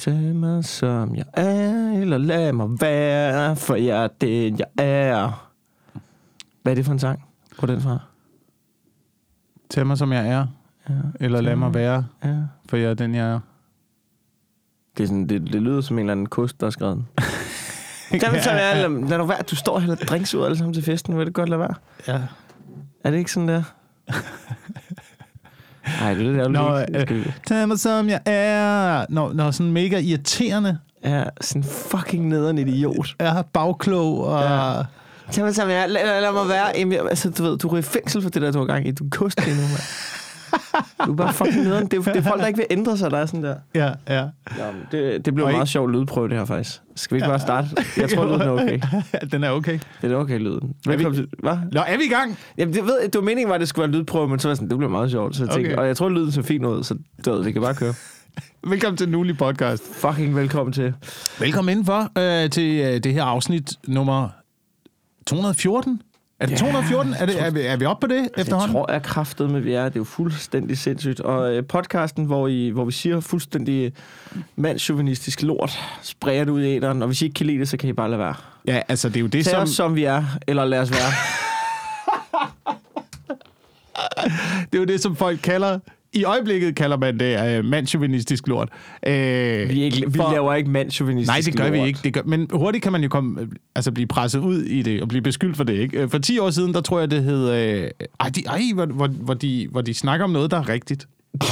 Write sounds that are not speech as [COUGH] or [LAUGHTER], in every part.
Tag mig som jeg er, eller lad mig være, for jeg er den, jeg er. Hvad er det for en sang? Hvor er den fra? Tag mig, som jeg er. Ja, Eller lad mig være, ja. for jeg er den, jeg er. Det, er sådan, det, det lyder som en eller anden kost, der er skrevet. [LAUGHS] Tag mig som jeg er, lad, lad nu være. Du står og hælder drinks ud alle sammen til festen. Vil det godt lade være? Ja. Er det ikke sådan der? [LAUGHS] Nej, det er det der. Nå, øh, Tag mig, som jeg er. Når, når sådan mega irriterende Ja, sådan fucking nederen idiot. er bagklog og... Ja. Ja. Tag mig sammen, lad, lad, lad mig være. Jamen, jeg- altså, du ved, du er i fængsel for det der, du har gang i. Du er kost lige nu, mand. [LAUGHS] Du er bare fucking nederen. Det er, det er folk, der ikke vil ændre sig, der er sådan der. Ja, ja. Nå, men det, det blev en meget ikke- sjov lydprøve, det her faktisk. Skal vi ikke bare starte? Jeg tror, lyden er okay. [LAUGHS] Den er okay. Det er okay, lyden. Velkommen til... Hvad? Nå, er vi i gang? Jamen, det, ved, det var meningen, var, at det skulle være en lydprøve, men så var sådan, det blev meget sjovt. Så jeg tænkte, Okay. og jeg tror, lyden så fint ud, så du ved, det kan bare køre. [LAUGHS] Velkommen til Nuli Podcast. Fucking velkommen til. Velkommen indenfor øh, til øh, det her afsnit nummer 214. Er det Ja, 214? Er, det, er, vi, er vi oppe på det Jeg efterhånden? tror, jeg kraftet med, vi er. Det er jo fuldstændig sindssygt. Og øh, podcasten, hvor, I, hvor vi siger fuldstændig mandsjuvenistisk lort, sprayer det ud i æderen, og hvis I ikke kan lide det, så kan I bare lade være. Ja, altså det er jo det, Tag som... os, som vi er, eller lad os være. [LAUGHS] Det er jo det, som folk kalder... I øjeblikket kalder man det uh, mandsjuvenistisk lort. Uh, Vi, ikke, vi For- laver ikke mandsjuvenistisk Nej, det gør lort. vi ikke. Det gør, men hurtigt kan man jo komme, øh, altså blive presset ud i det og blive beskyldt for det. Ikke? Øh, For 10 år siden, der tror jeg, det hed... Øh, ej, de, ej hvor, hvor, hvor, de, hvor de snakker om noget, der er rigtigt. [LAUGHS]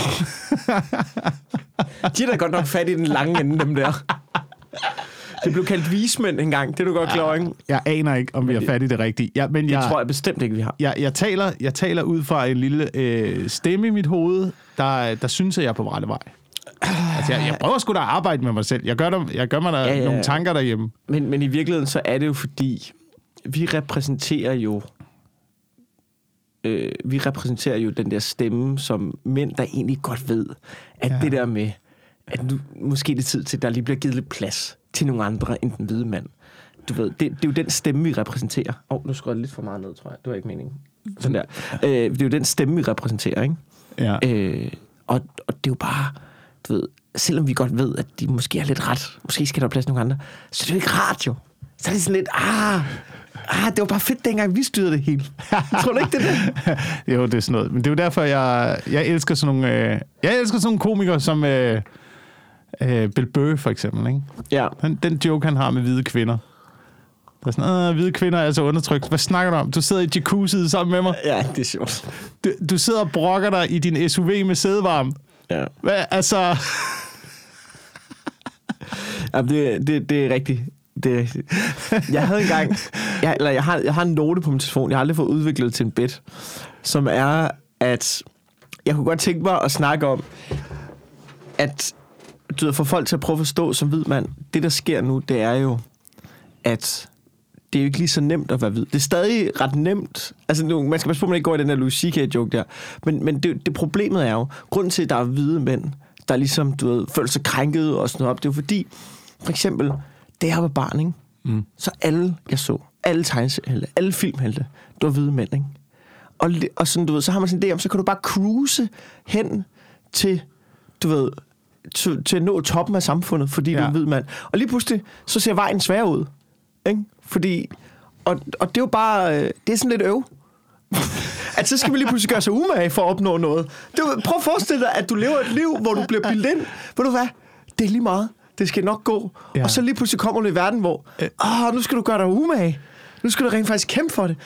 De er da godt nok fat i den lange ende, dem der. [LAUGHS] Det blev kaldt vismænd engang. Det er du godt klar ikke? Jeg aner ikke, om vi har fat i det rigtige. Ja, men Det jeg, tror jeg bestemt ikke, vi har. jeg, jeg, taler, jeg taler ud fra en lille øh, stemme i mit hoved, der, der synes, at jeg er på rette vej. Altså, jeg, jeg prøver sgu da at arbejde med mig selv. Jeg gør, der, jeg gør mig der Ja, ja, nogle tanker derhjemme. Men, men i virkeligheden, så er det jo fordi, vi repræsenterer jo øh, vi repræsenterer jo den der stemme, som mænd, der egentlig godt ved, at ja. det der med, at nu måske er det tid til, at der lige bliver givet lidt plads til nogle andre end den hvide mand. Du ved, det, det er jo den stemme, vi repræsenterer. Åh, oh, nu skruer jeg lidt for meget ned, tror jeg. Det var ikke meningen. Sådan der. Øh, det er jo den stemme, vi repræsenterer, ikke? Ja. Øh, og, og det er jo bare, du ved, selvom vi godt ved, at de måske er lidt ret, måske skal der plads til nogle andre, så er det jo ikke rart jo. Så er det sådan lidt, ah, ah det var bare fedt, dengang vi styrede det hele. [LAUGHS] Tror du ikke, det er det? Jo, det er sådan noget. Men det er jo derfor, jeg, jeg elsker sådan nogle, øh, jeg elsker sådan nogle komikere som øh, øh, Bill Burr, for eksempel. Ikke? Ja. Den, den joke, han har med hvide kvinder. Der er sådan, "Åh, hvide kvinder er altså undertrykt. Hvad snakker du om? Du sidder i jacuzziet sammen med mig. Ja, det er sjovt. Du, du sidder og brokker dig i din SUV med sædevarme. Ja. Hvad, altså, ja det, det, det er rigtigt. Det er rigtigt. Jeg havde engang, jeg, eller jeg har, jeg har en note på min telefon, jeg har aldrig fået udviklet til en bit, som er, at jeg kunne godt tænke mig at snakke om, at du for folk til at prøve at forstå som hvid mand, det der sker nu, det er jo, at det er jo ikke lige så nemt at være hvid. Det er stadig ret nemt. Altså, nu, man skal passe på, at man ikke går i den der Louis C.K.-joke der. Men, men det, det problemet er jo, grunden til, at der er hvide mænd, der ligesom, du ved, føler sig krænket og sådan noget op, det er jo fordi, for eksempel, da jeg var barn, ikke? Mm. så alle, jeg så, alle tegneseriehelte, alle filmhelte, det var hvide mænd, ikke? Og, og sådan, du ved, så har man sådan en idé om, så kan du bare cruise hen til, du ved, til, til at nå toppen af samfundet, fordi ja. du er en hvid mand. Og lige pludselig, så ser vejen svær ud. Ikke? Fordi, og, og det er jo bare, øh, det er sådan lidt øv. at så skal vi lige pludselig gøre sig umage for at opnå noget. Det, prøv at forestille dig, at du lever et liv, hvor du bliver bildt ind. Ved du hvad? Det er lige meget. Det skal nok gå. Ja. Ja. Og så lige pludselig kommer du i verden, hvor Åh, nu skal du gøre dig umage. Nu skal du rent faktisk kæmpe for det.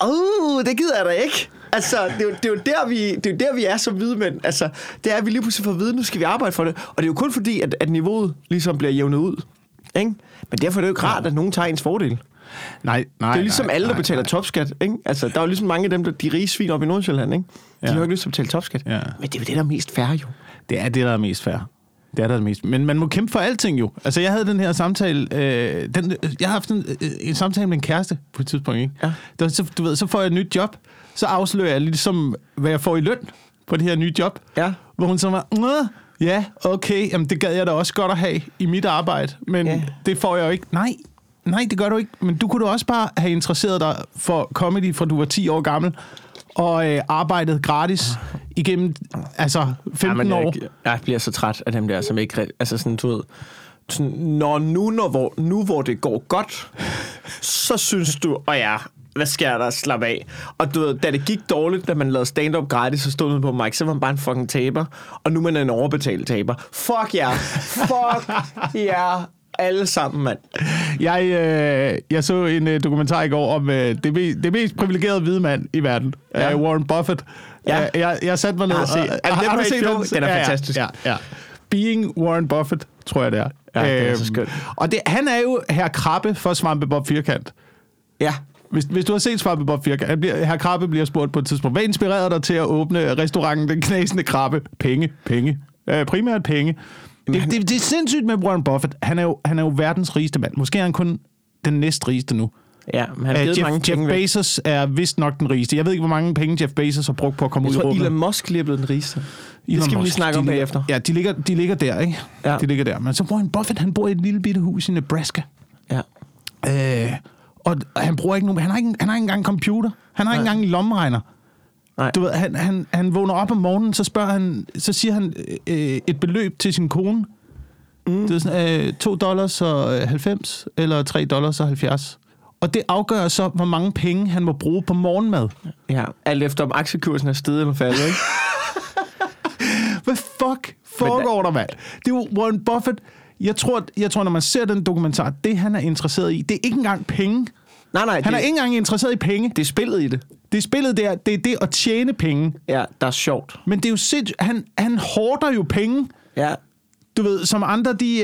Åh, oh, det gider jeg da ikke. Altså, det er, jo, det, er jo der, vi, det er jo der, vi er som hvide mænd. Altså, det er, at vi lige pludselig får at vide, nu skal vi arbejde for det. Og det er jo kun fordi, at, at niveauet ligesom bliver jævnet ud. Ikke? Men derfor er det jo ikke rart, at nogen tager ens fordel. nej, nej. Det er jo ligesom nej, alle, der nej, betaler topskat. Ikke? Altså, der er jo ligesom mange af dem, der de rige svin op i Nordsjælland. Ikke? De Ja. har jo ikke lyst til at betale topskat. Ja. Men det er jo det, der er mest fair jo. Det er det, der er mest fair. Det er der er det mest. Men man må kæmpe for alting jo. Altså, jeg havde den her samtale... Øh, den, jeg har haft en, øh, en samtale med en kæreste på et tidspunkt, ikke? Ja. Der, så, du ved, så får jeg et nyt job. Så afslører jeg ligesom, hvad jeg får i løn på det her nye job. Ja. Hvor hun så var, "Nå, ja, okay, jamen, det gad jeg da også godt at have i mit arbejde. Men Ja. det får jeg jo ikke. Nej, nej, det gør du ikke. Men du kunne da også bare have interesseret dig for comedy, fra du var 10 år gammel. Og øh, arbejdet gratis igennem altså 15 Jamen, år. jeg, jeg bliver så træt af dem der, som ikke... Altså sådan, du ved... Sådan, når nu, når, hvor, nu hvor det går godt, så synes du, og ja, hvad sker der? Slap af. Og du ved, da det gik dårligt, da man lavede stand-up gratis og stod nede på mic, så var man bare en fucking taber. Og nu er man en overbetalt taber. Fuck ja. Yeah. Fuck ja. Yeah. Alle sammen, mand. Jeg, øh, jeg så en øh, dokumentar i går om øh, det, me- det mest privilegerede hvide mand i verden, Ja. ja. Warren Buffett. Ja. Øh, jeg, jeg satte mig ned Jeg har og... set- og- den har på du set HBO? Den er ja, fantastisk. Ja, ja. Being Warren Buffett, tror jeg det er. Ja, det er Øhm, så skønt. Og det, han er jo her krabbe for Svampe Bob Firkant. Ja. Hvis, hvis du har set Svampe Bob Firkant, han bliver, her krabbe bliver spurgt på et tidspunkt, hvad inspirerede dig til at åbne restauranten Den Knasende Krabbe? Penge, penge. Øh, primært penge. Det, han- det, det er sindssygt med Warren Buffett. Han er, jo, han er jo verdens rigeste mand. Måske er han kun den næstrigeste nu. Ja, men han har Uh, givet Jeff, mange Jeff væk. Bezos er vist nok den rigeste. Jeg ved ikke, hvor mange penge Jeff Bezos har brugt på at komme Jeg ud i tror, rummet. Elon Musk lige er blevet den rigeste. Elon det skal vi lige Musk, snakke om bagefter. Ja, de ligger, de ligger der, ikke? Ja. De ligger der. Men så Warren Buffett, han bor i et lille bitte hus i Nebraska. Ja. Øh, og han bruger ikke nogen, han har ikke, han har ikke engang en computer. Han har ikke Nej. engang en lommeregner. Nej. Du ved, han, han, han vågner op om morgenen, så spørger han, så siger han øh, et beløb til sin kone. Mm. Det er sådan, øh, 2 dollars og øh, 90, eller 3 dollars og 70. Og det afgør så, hvor mange penge han må bruge på morgenmad. Ja, alt efter om aktiekursen er steget eller faldet, ikke? [LAUGHS] Hvad fuck foregår der, mand? Det er jo Warren Buffett. Jeg tror, jeg tror, når man ser den dokumentar, det han er interesseret i, det er ikke engang penge. Nej, nej, Han det, er ikke engang interesseret i penge. det er spillet i det. Det er spillet der, det er det at tjene penge. Ja, der er sjovt. Men det er jo sindssygt. Han, han hårder jo penge. Ja, Du ved, som andre, de,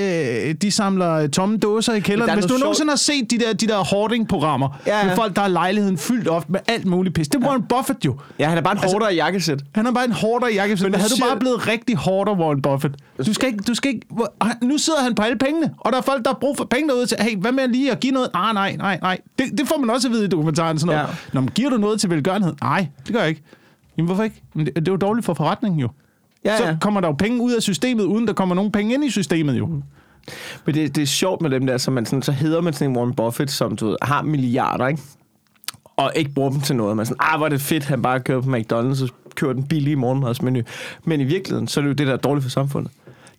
øh, de samler tomme dåser i Men kælderen. der er Hvis du noget nogensinde har set de der, de der hoarding-programmer, Ja, ja, ja. med folk, der har lejligheden fyldt op med alt muligt pis. Det er Warren Buffett jo. ja han er bare en Altså- hårdere jakkesæt. Han er bare en hårdere jakke. Men nu havde du siger- bare blevet rigtig hårdere, Warren Buffett. Du skal ikke... Du skal ikke nu sidder han på alle pengene, og der er folk, der har brug for penge derude til, hey, hvad med lige at give noget? Nej, nej, nej, nej. Det, det får man også at vide i dokumentaren. Sådan noget. Ja. Når man giver du noget til velgørenhed? Nej, det gør jeg ikke. Jamen, hvorfor ikke? Men det, det er jo dårligt for forretningen jo. Ja, Så ja. kommer der jo penge ud af systemet, uden der kommer nogen penge ind i systemet jo. Men det, det er sjovt med dem der, så, man sådan, så hedder man sådan en Warren Buffett, som du ved, har milliarder, ikke? Og ikke bruger dem til noget. Man er sådan, ah, hvor er det fedt, han bare kører på McDonald's og kører den billige morgenmadsmenu. Men i virkeligheden, så er det jo det, der er dårligt for samfundet.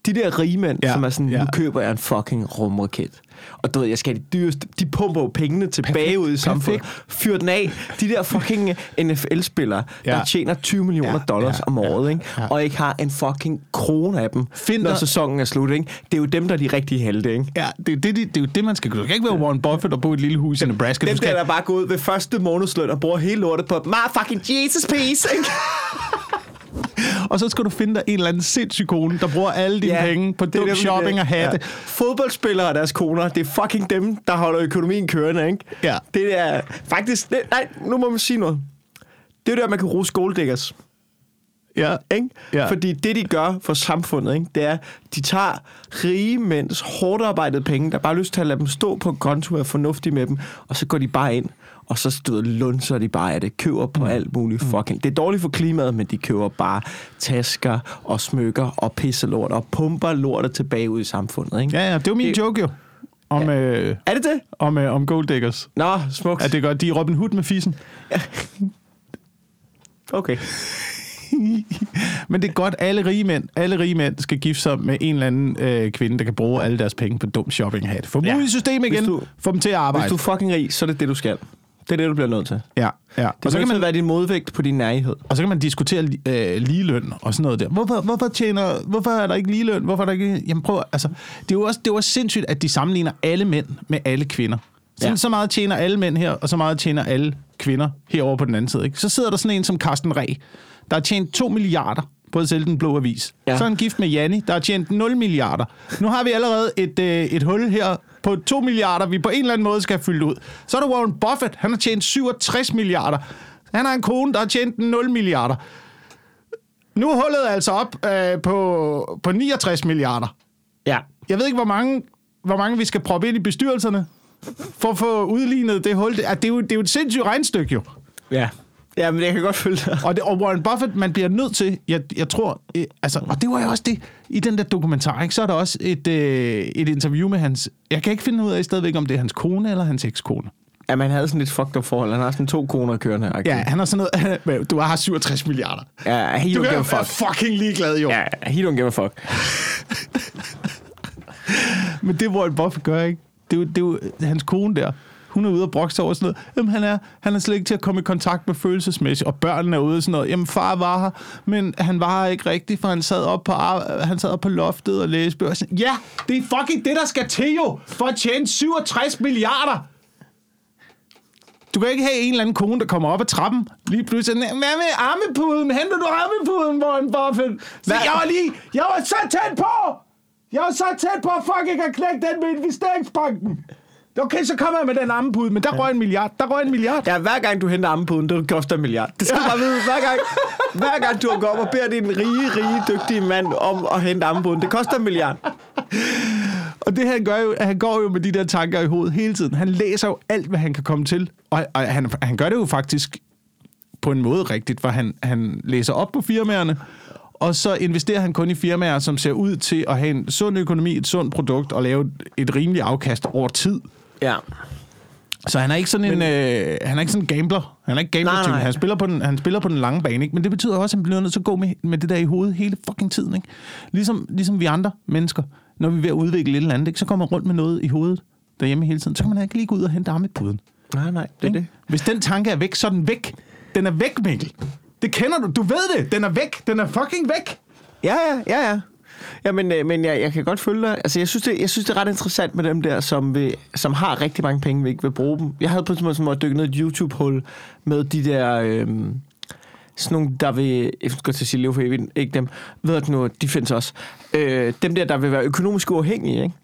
De der rige mænd, Ja, som er sådan, ja. nu køber jeg en fucking rumraket. Og du ved, jeg skal have de dyreste, de pumper jo pengene tilbage Perfekt, ud i samfundet. Fyr den af. De der fucking NFL-spillere, ja. Der tjener 20 millioner Ja, dollars ja, om året, ja, ikke? ja. og ikke har en fucking krone af dem, Find når sæsonen er slut. Ikke? Det er jo dem, der er de rigtige helte. Ikke? Ja, det, er det, det, det er jo det, man skal gøre. Du kan ikke være Warren Buffett og bo i et lille hus i Nebraska. Dem skal, der, der bare går ud ved første månedsløn og bruger hele lortet på my fucking Jesus piece, ikke? [LAUGHS] og så skal du finde dig en eller anden sindssyg kone, der bruger alle dine Ja, penge på det dum shopping og hatte. Ja. Fodboldspillere og deres koner, det er fucking dem, der holder økonomien kørende, ikke? Ja. Det er faktisk... Det, nej, nu må man sige noget. Det er der, man kan rose golddiggers. Ja. Ikke? Ja. Fordi det, de gør for samfundet, ikke? det er, de tager rige mænds hårdt arbejdede penge, der bare har lyst til at lade dem stå på konto og er fornuftige med dem, og så går de bare ind, og så stod lunser de bare af det, køber på mm. alt muligt fucking. Det er dårligt for klimaet, men de køber bare tasker og smykker og pisselort og pumper lortet tilbage ud i samfundet. Ikke? Ja, ja, det var min Det- joke jo. Om, ja. øh, Er det det? om, øh, om gold diggers. Nå, smukt. At det gør, de er Robin Hood med fissen. Okay. [LAUGHS] Men det er godt, alle rige mænd, alle rige mænd skal gifte sig med en eller anden øh, kvinde, der kan bruge alle deres penge på dum shopping hat. Få dem Ja. ud i systemet igen, du- få dem til at arbejde. Hvis du er fucking rig, så er det det, du skal. Det er det, du bliver nødt til. Ja, ja. Og Og så, kan man, være din modvægt på din nærhed. og så kan man diskutere øh, ligeløn og sådan noget der. Hvorfor, hvorfor, tjener, hvorfor er der ikke ligeløn? Hvorfor er der ikke... Jamen prøv, altså, det er jo også, det er også sindssygt, at de sammenligner alle mænd med alle kvinder. Sådan, Ja. Så meget tjener alle mænd her, og så meget tjener alle kvinder herover på den anden side. Ikke? Så sidder der sådan en som Carsten Reh, der har tjent 2 milliarder på at sælge den blå avis. Ja. Så er han gift med Janni, der har tjent 0 milliarder. Nu har vi allerede et, øh, et hul her på 2 milliarder, vi på en eller anden måde skal have fyldt ud. Så er der Warren Buffett, han har tjent 67 milliarder. Han har en kone, der har tjent 0 milliarder. Nu er hullet altså op øh, på, på 69 milliarder. Ja. Jeg ved ikke, hvor mange, hvor mange vi skal proppe ind i bestyrelserne for at få udlignet det hul. Det er, det er, jo, det er jo et sindssygt regnstykke, jo. Ja. Ja, men jeg kan godt følge dig. Og, det, og Warren Buffett, man bliver nødt til, jeg, jeg tror, øh, altså, og det var jo også det, i den der dokumentar, ikke, så er der også et, øh, et interview med hans, jeg kan ikke finde ud af stadigvæk, om det er hans kone eller hans ekskone. at man havde sådan lidt fucked up forhold. Han har sådan to koner kørende. Ja, han har sådan noget... [LAUGHS] Du har 67 milliarder. Ja, he Du don't give a er fuck. fucking ligeglad, jo. Ja, he don't give a fuck. [LAUGHS] Men det, Warren Buffett gør, ikke? Det er jo, det er jo hans kone der. Hun er ude og brokse over sådan noget. Jamen, han er, han er slet ikke til at komme i kontakt med følelsesmæssigt. Og børnene er ude og sådan noget. Jamen, far var her, men han var her ikke rigtigt, for han sad op på, han sad op på loftet og læste bøger. Sådan, Ja, det er fucking det, der skal til jo, for at tjene 67 milliarder. Du kan ikke have en eller anden kone, der kommer op ad trappen. Lige pludselig, hvad med armepuden? Henter du armepuden, Warren Buffett? Så jeg var lige, jeg var så tæt på! Jeg var så tæt på at fucking at knække den med investeringsbanken. Okay, så kommer jeg med den armepude, men der røg en milliard. Der røg en milliard. Ja, hver gang du henter ammepuden, det koster en milliard. Det skal du bare vide. Hver gang, hver gang du går op og beder din rige, rige, dygtige mand om at hente ammepuden, det koster en milliard. Og det han gør jo, han går jo med de der tanker i hovedet hele tiden. Han læser jo alt, hvad han kan komme til. Og, og han, han gør det jo faktisk på en måde rigtigt, for han, han læser op på firmaerne, og så investerer han kun i firmaer, som ser ud til at have en sund økonomi, et sundt produkt, og lave et rimeligt afkast over tid. Ja. Så han er ikke sådan en, øh, han er ikke sådan en gambler. Han er ikke gambler Nej, nej. Han spiller på den, han spiller på den lange bane, ikke? Men det betyder også, at han bliver nødt til at gå med, med det der i hovedet hele fucking tiden, ikke? Ligesom, ligesom vi andre mennesker, når vi er ved at udvikle et eller andet, ikke? Så kommer man rundt med noget i hovedet derhjemme hele tiden. Så kan man ikke lige gå ud og hente armepuden. Nej, nej, det er det. Hvis den tanke er væk, så er den væk. Den er væk, Mikkel. Det kender du. Du ved det. Den er væk. Den er fucking væk. Ja, ja, ja, ja. Ja, men, øh, men jeg, jeg kan godt følge dig. Altså, jeg synes, det, jeg synes, det er ret interessant med dem der, som, vil, som har rigtig mange penge, vi ikke vil bruge dem. Jeg havde på sådan måde dykket ned i et YouTube-hul med de der... Øh, sådan nogle, der vil... Jeg skal til at sige leve for evigt, ikke dem. Ved du nu, de findes også. Øh, dem der, der vil være økonomisk uafhængige, ikke?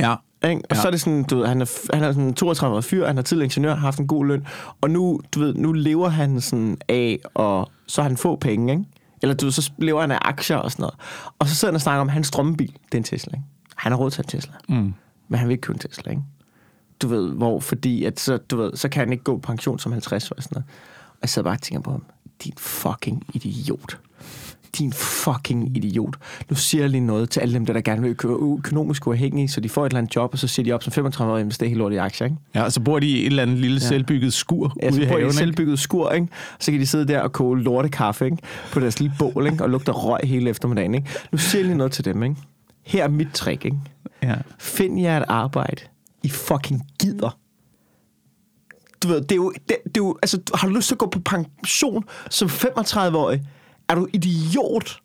Ja. Ikke? Og ja. så er det sådan, du ved, han er, han er sådan 32 fyr, han er tidligere ingeniør, har haft en god løn, og nu, du ved, nu lever han sådan af, og så har han få penge, ikke? Eller du så lever han af aktier og sådan noget. Og så sidder han og snakker om, at hans drømmebil, det er en Tesla, ikke? Han har råd til en Tesla. Mm. Men han vil ikke købe en Tesla, ikke? Du ved, hvor, fordi at så, du ved, så kan han ikke gå pension som 50 og sådan noget. Og jeg sidder bare og tænker på ham, din fucking idiot. Din fucking idiot. Nu siger jeg lige noget til alle dem, der, der gerne vil ø- økonomisk uafhængige, så de får et eller andet job, og så siger de op som 35 år og investerer helt lortet i aktier, ikke? Ja, så bor de i et eller andet lille ja. selvbygget skur Ja, ude så i de i haven, et selvbygget skur, ikke? Så kan de sidde der og koge lortekaffe, ikke? På deres lille bål, ikke? Og lugter røg hele eftermiddagen, ikke? Nu siger jeg lige noget til dem, ikke? Her er mit trick, ikke? Ja. Find jer et arbejde, I fucking gider. Du ved, det er jo, det, det er jo altså, har du lyst til at gå på pension som 35-årig? Er du idiot?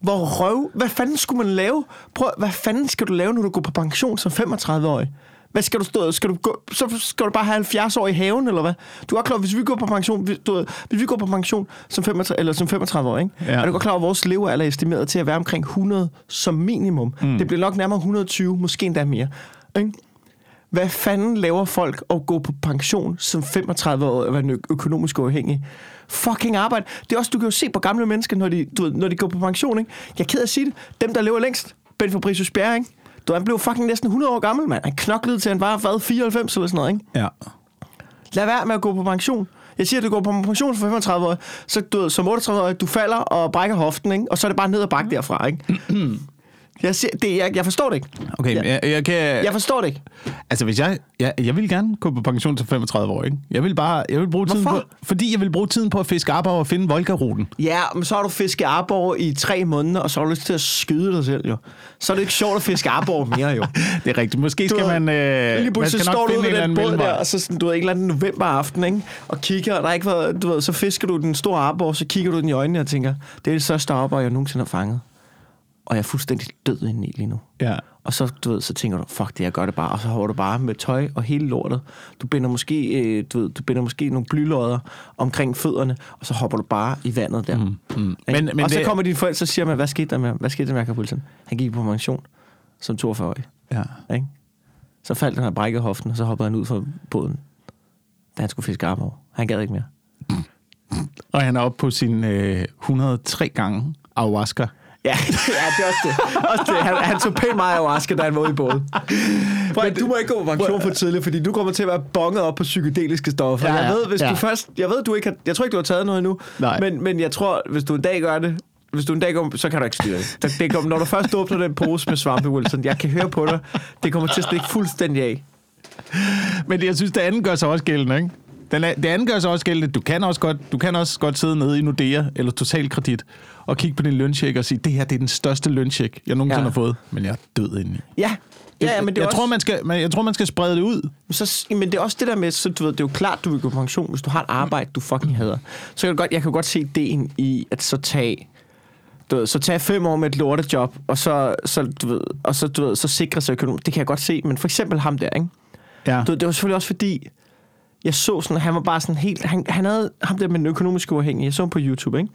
Hvor røv? Hvad fanden skulle man lave? Prøv, hvad fanden skal du lave, når du går på pension som 35-årig? Hvad skal du stå? Skal du gå, så skal du bare have 70 år i haven, eller hvad? Du er klar, hvis vi går på pension, hvis- du, hvis vi går på pension som 35, eller som 35 år, ikke? Ja. Er du godt klar over, at vores levealder er estimeret til at være omkring 100 som minimum? Mm. Det bliver nok nærmere 120, måske endda mere. Ikke? Hvad fanden laver folk at gå på pension som 35 år og være økonomisk uafhængig? Fucking arbejde. Det er også, du kan jo se på gamle mennesker, når de, du ved, når de går på pension, ikke? Jeg er ked af at sige det. Dem, der lever længst. Ben Fabricius Bjerre, ikke? Du, han blev fucking næsten 100 år gammel, mand. Han knoklede til, han var hvad, 94 eller sådan noget, ikke? Ja. Lad være med at gå på pension. Jeg siger, at du går på pension for 35 år, så du, som 38 år, du falder og brækker hoften, ikke? og så er det bare ned og bakke derfra. Ikke? [CLEARS THROAT] jeg, siger, det, jeg, jeg forstår det ikke. Okay, Ja. jeg, jeg kan... Jeg forstår det ikke. Altså, hvis jeg, jeg, jeg vil gerne gå på pension til 35 år, ikke? Jeg vil bare, jeg vil bruge tiden Hvorfor? på, fordi jeg vil bruge tiden på at fiske arbejde og finde Volga-ruten. Ja, men så har du fisket Arborg i tre måneder, og så har du lyst til at skyde dig selv, jo. Så er det ikke sjovt at fiske Arborg mere, jo. [LAUGHS] Det er rigtigt. Måske skal Du man, øh, Lige man skal står nok du ude ved den båd der, og så sådan, du ved, en eller anden novemberaften, ikke? og kigger, og der er ikke været, du ved, så fisker du den store Arborg, så kigger du den i øjnene og tænker, det er det største Arborg, jeg nogensinde har fanget. Og jeg er fuldstændig død indeni lige nu. Ja. Og så, du ved, så tænker du, fuck det, jeg gør det bare. Og så holder du bare med tøj og hele lortet. Du binder måske, øh, du ved, du binder måske nogle blylodder omkring fødderne, og så hopper du bare i vandet der. Mm, mm. Men- Men, og så det- kommer dine forældre, så siger man, hvad skete der med, hvad skete der med Jakob Wilson? Han gik på pension som 42-årig. ja. Ikke? Så faldt han og brækkede hoften, og så hoppede han ud fra båden, da han skulle fiske Arborg. Han gad ikke mere. Og han er oppe på sin øh, 103 gange ayahuasca. Ja, ja det er også det. Også det. Han, han tog pænt meget ayahuasca, da han var ude i båden. Men du må ikke gå på pension for tidligt, fordi du kommer til at være bonget op på psykedeliske stoffer. Ja, jeg ved, hvis Ja. du først... Jeg ved, du ikke har, Jeg tror ikke, du har taget noget endnu. Nej. Men, men jeg tror, hvis du en dag gør det, hvis du en dag går, så kan du ikke styre det. det, kommer, når du først åbner den pose med svampe, Wilson, jeg kan høre på dig, det kommer til at stikke fuldstændig af. Men jeg synes, det andet gør sig også gældende, ikke? Den det andet gør sig også gældende. Du kan også godt, du kan også godt sidde nede i Nordea eller Total Kredit og kigge på din løncheck og sige, det her det er den største løncheck, jeg nogensinde Ja. har fået. Men jeg er død indeni. Ja. Ja, ja, men det er jeg, også, tror, man skal, jeg tror, man skal sprede det ud. så, men det er også det der med, så du ved, det er jo klart, du vil gå på pension, hvis du har et arbejde, du fucking hader. Så kan jeg, godt, jeg kan godt se ideen i, at så tage, du ved, så tage fem år med et lortejob, og så, så, du ved, og så, du ved, så sikre sig økonomisk. Det kan jeg godt se, men for eksempel ham der, ikke? Ja. Du ved, det var selvfølgelig også fordi, jeg så sådan, han var bare sådan helt, han, han havde ham der med den økonomiske uafhængige, jeg så ham på YouTube, ikke?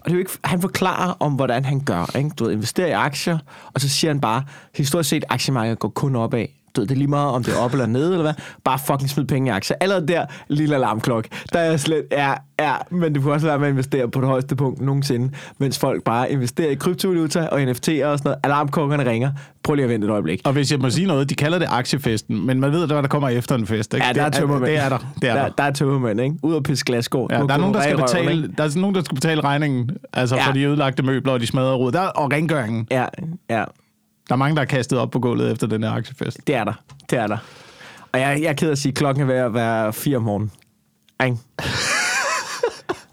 Og det er jo ikke, han forklarer om, hvordan han gør, ikke? Du ved, investerer i aktier, og så siger han bare, historisk set, aktiemarkedet går kun opad. Du ved, det er lige meget, om det er op eller ned, eller hvad. Bare fucking smid penge i aktier. Allerede der, lille alarmklokke. Der er slet, ja, ja, men du kunne også med at investere på det højeste punkt nogensinde, mens folk bare investerer i kryptovaluta og NFT'er og sådan noget. Alarmklokkerne ringer. Prøv lige at vente et øjeblik. Og hvis jeg må sige noget, de kalder det aktiefesten, men man ved, hvad der kommer efter en fest. Ikke? Ja, der er det, tømmermænd. Det er der. Det er der. der, der er tømmermænd, ikke? Ud og pisse glasgård. Ja, der er nogen, der skal røven, betale, ikke? der er nogen, der skal betale regningen, altså Ja. for de ødelagte møbler og de smadrede rod. Der, og rengøringen. Ja, ja, Der er mange, der er kastet op på gulvet efter den her aktiefest. det er der. Det er der. Og jeg, jeg er ked af at sige, at klokken er ved at være fire om morgenen. [LAUGHS]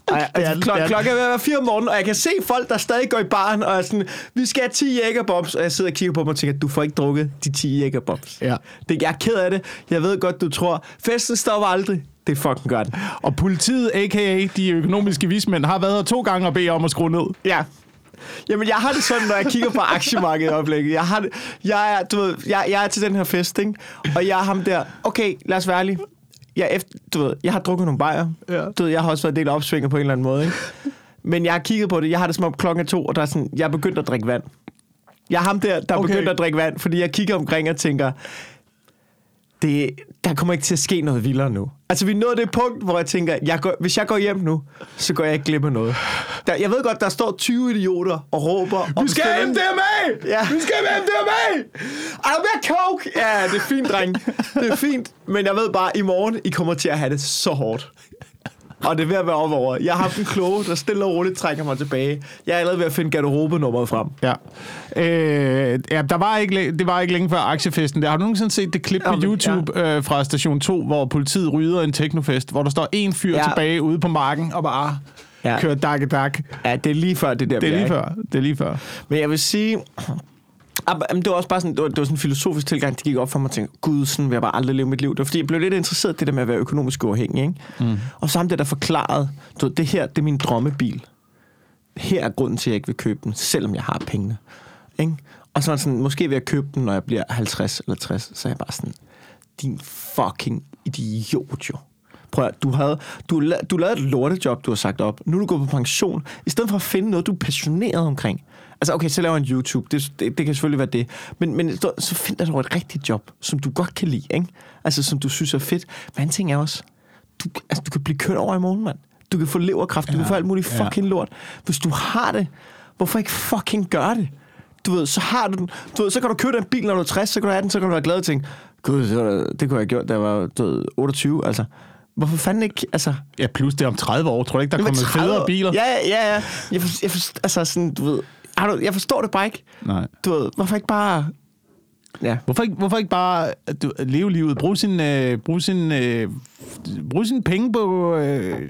Ej, er altså, klok, er klokken er ved at være fire om morgenen, og jeg kan se folk, der stadig går i baren, og er sådan, vi skal have 10 jægerbombs, og jeg sidder og kigger på dem og tænker, du får ikke drukket de 10 jægerbombs. Ja. Det, jeg er ked af det. Jeg ved godt, du tror, festen stopper aldrig. Det fucking gør den. Og politiet, a.k.a. de økonomiske vismænd, har været her to gange og bedt om at skrue ned. Ja. Jamen, jeg har det sådan, når jeg kigger på aktiemarkedet i øjeblikket. Jeg, har det, jeg, er, du ved, jeg, jeg er til den her fest, ikke? og jeg er ham der. Okay, lad os være ærlige. Jeg, efter, du ved, jeg har drukket nogle bajer. Ja. Du ved, jeg har også været del opsvinger på en eller anden måde. Ikke? Men jeg har kigget på det. Jeg har det som om klokken er to, og der er sådan, jeg er begyndt at drikke vand. Jeg er ham der, der er Okay. begyndt at drikke vand, fordi jeg kigger omkring og tænker, det, der kommer ikke til at ske noget vildere nu. Altså, vi nået det punkt, hvor jeg tænker, jeg går, hvis jeg går hjem nu, så går jeg ikke glip af noget. Der, jeg ved godt, der står 20 idioter og råber... Vi skal have MDMA! Ja. Vi skal have MDMA! Er der mere coke? Ja, det er fint, dreng. Det er fint. Men jeg ved bare, i morgen, I kommer til at have det så hårdt. Og det er ved at være op over. Jeg har haft en kloge, der stille og roligt trækker mig tilbage. Jeg er allerede ved at finde garderobe-nummeret frem. Ja. Øh, ja, der var ikke, det var ikke længe før aktiefesten. Der har du nogensinde set det klip på Jamen, YouTube øh, fra station 2, hvor politiet rydder en teknofest, hvor der står en fyr Ja. tilbage ude på marken og bare ja. Ja. kører dak dak. Ja, det er lige før det der. Det er lige før. Det er lige før. Men jeg vil sige... Men det var også bare sådan, det var, det var sådan en filosofisk tilgang, det gik op for mig og tænkte, gud, sådan vil jeg bare aldrig leve mit liv. Det var fordi, jeg blev lidt interesseret i det der med at være økonomisk uafhængig. Ikke? Mm. Og samtidig der forklarede, du ved, det her, det er min drømmebil. Her er grunden til, at jeg ikke vil købe den, selvom jeg har pengene. Ikke? Og så var sådan, måske vil jeg købe den, når jeg bliver 50 eller 60. Så er jeg bare sådan, din fucking idiot jo. Prøv at, du, havde, du, du lavede et lortejob, du har sagt op. Nu er du gået på pension. I stedet for at finde noget, du er passioneret omkring. Altså, okay, så laver en YouTube. Det, det, det kan selvfølgelig være det. Men, men så- find dig dog et rigtigt job, som du godt kan lide, ikke? Altså, som du synes er fedt. Men en ting er også, du, altså, du kan blive kørt over i morgen, mand. Du kan få leverkraft, du kan få alt muligt ja. fucking lort. Hvis du har det, hvorfor ikke fucking gøre det? Du ved, så har du den. Du ved, så kan du købe den bil, når du er 60, så kan du have den, så kan du være glad og tænke, gud, det, var, det kunne jeg have gjort, da jeg var du ved, 28, altså. Hvorfor fanden ikke, altså... Ja, plus det er om 30 år. Tror du ikke, der kommer 30 federe biler? Ja, ja, ja. Jeg, for, jeg for, altså sådan, du ved... Har du, jeg forstår det bare ikke. Nej. Du ved, hvorfor ikke bare... Ja. Hvorfor ikke, hvorfor ikke bare du, leve livet? Brug sin, øh, brug sin, øh, brug sin penge på øh,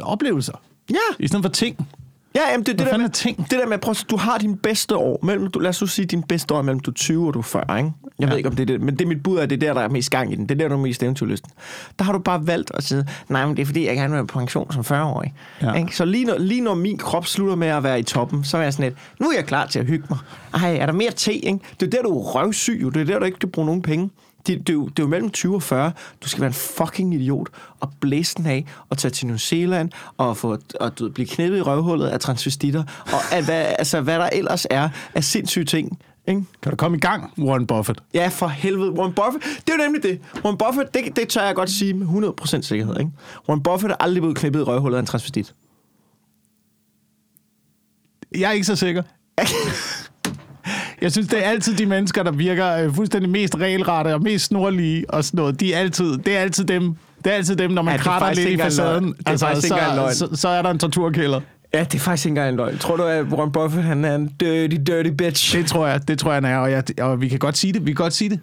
oplevelser. Ja, I stedet for ting. Ja jamen, det, det, der med, ting? det der med, prøv, at- du har din bedste år, mellem, du, lad os sige din bedste år mellem du er 20 og du er 40, ikke? Jeg ja. ved ikke, om det er det, men det er mit bud, at det er der, der er mest gang i den. Det er der, du er mest eventyrlysten. Der har du bare valgt at sige, nej, men det er fordi, jeg gerne vil på pension som 40-årig. Ja. Ja. Ikke? Så lige når, lige når min krop slutter med at være i toppen, så er jeg sådan lidt, nu er jeg klar til at hygge mig. Ej, er der mere te, ikke? Det er der, du er røvsyg, jo. Det er der, du ikke kan bruge nogen penge. Det, det, er jo, det er jo mellem 20 og 40. Du skal være en fucking idiot og blæse den af og tage til New Zealand og, få, og du blive knippet i røvhullet af transvestitter og at, hvad, altså, hvad der ellers er af sindssyge ting. Ikke? Kan du komme i gang, Warren Buffett? Ja, for helvede. Warren Buffett, det er jo nemlig det. Warren Buffett, det, det tør jeg godt sige med 100% sikkerhed. Ikke? Warren Buffett er aldrig blevet knippet i røvhullet af en transvestit. Jeg er ikke så sikker. [LAUGHS] Jeg synes, det er altid de mennesker, der virker øh, fuldstændig mest regelrette og mest snorlige og sådan noget. De er altid, det er altid dem, det er altid dem, når man Ja, er kratter lidt i ikke facaden. Det er faktisk ikke engang løgn. så, så, så, er der en torturkælder. Ja, det er faktisk ikke engang en løgn. Tror du, at Warren Buffett han er en dirty, dirty bitch? Det tror jeg, det tror jeg, han er. Og, jeg, og vi kan godt sige det. Vi kan godt sige det.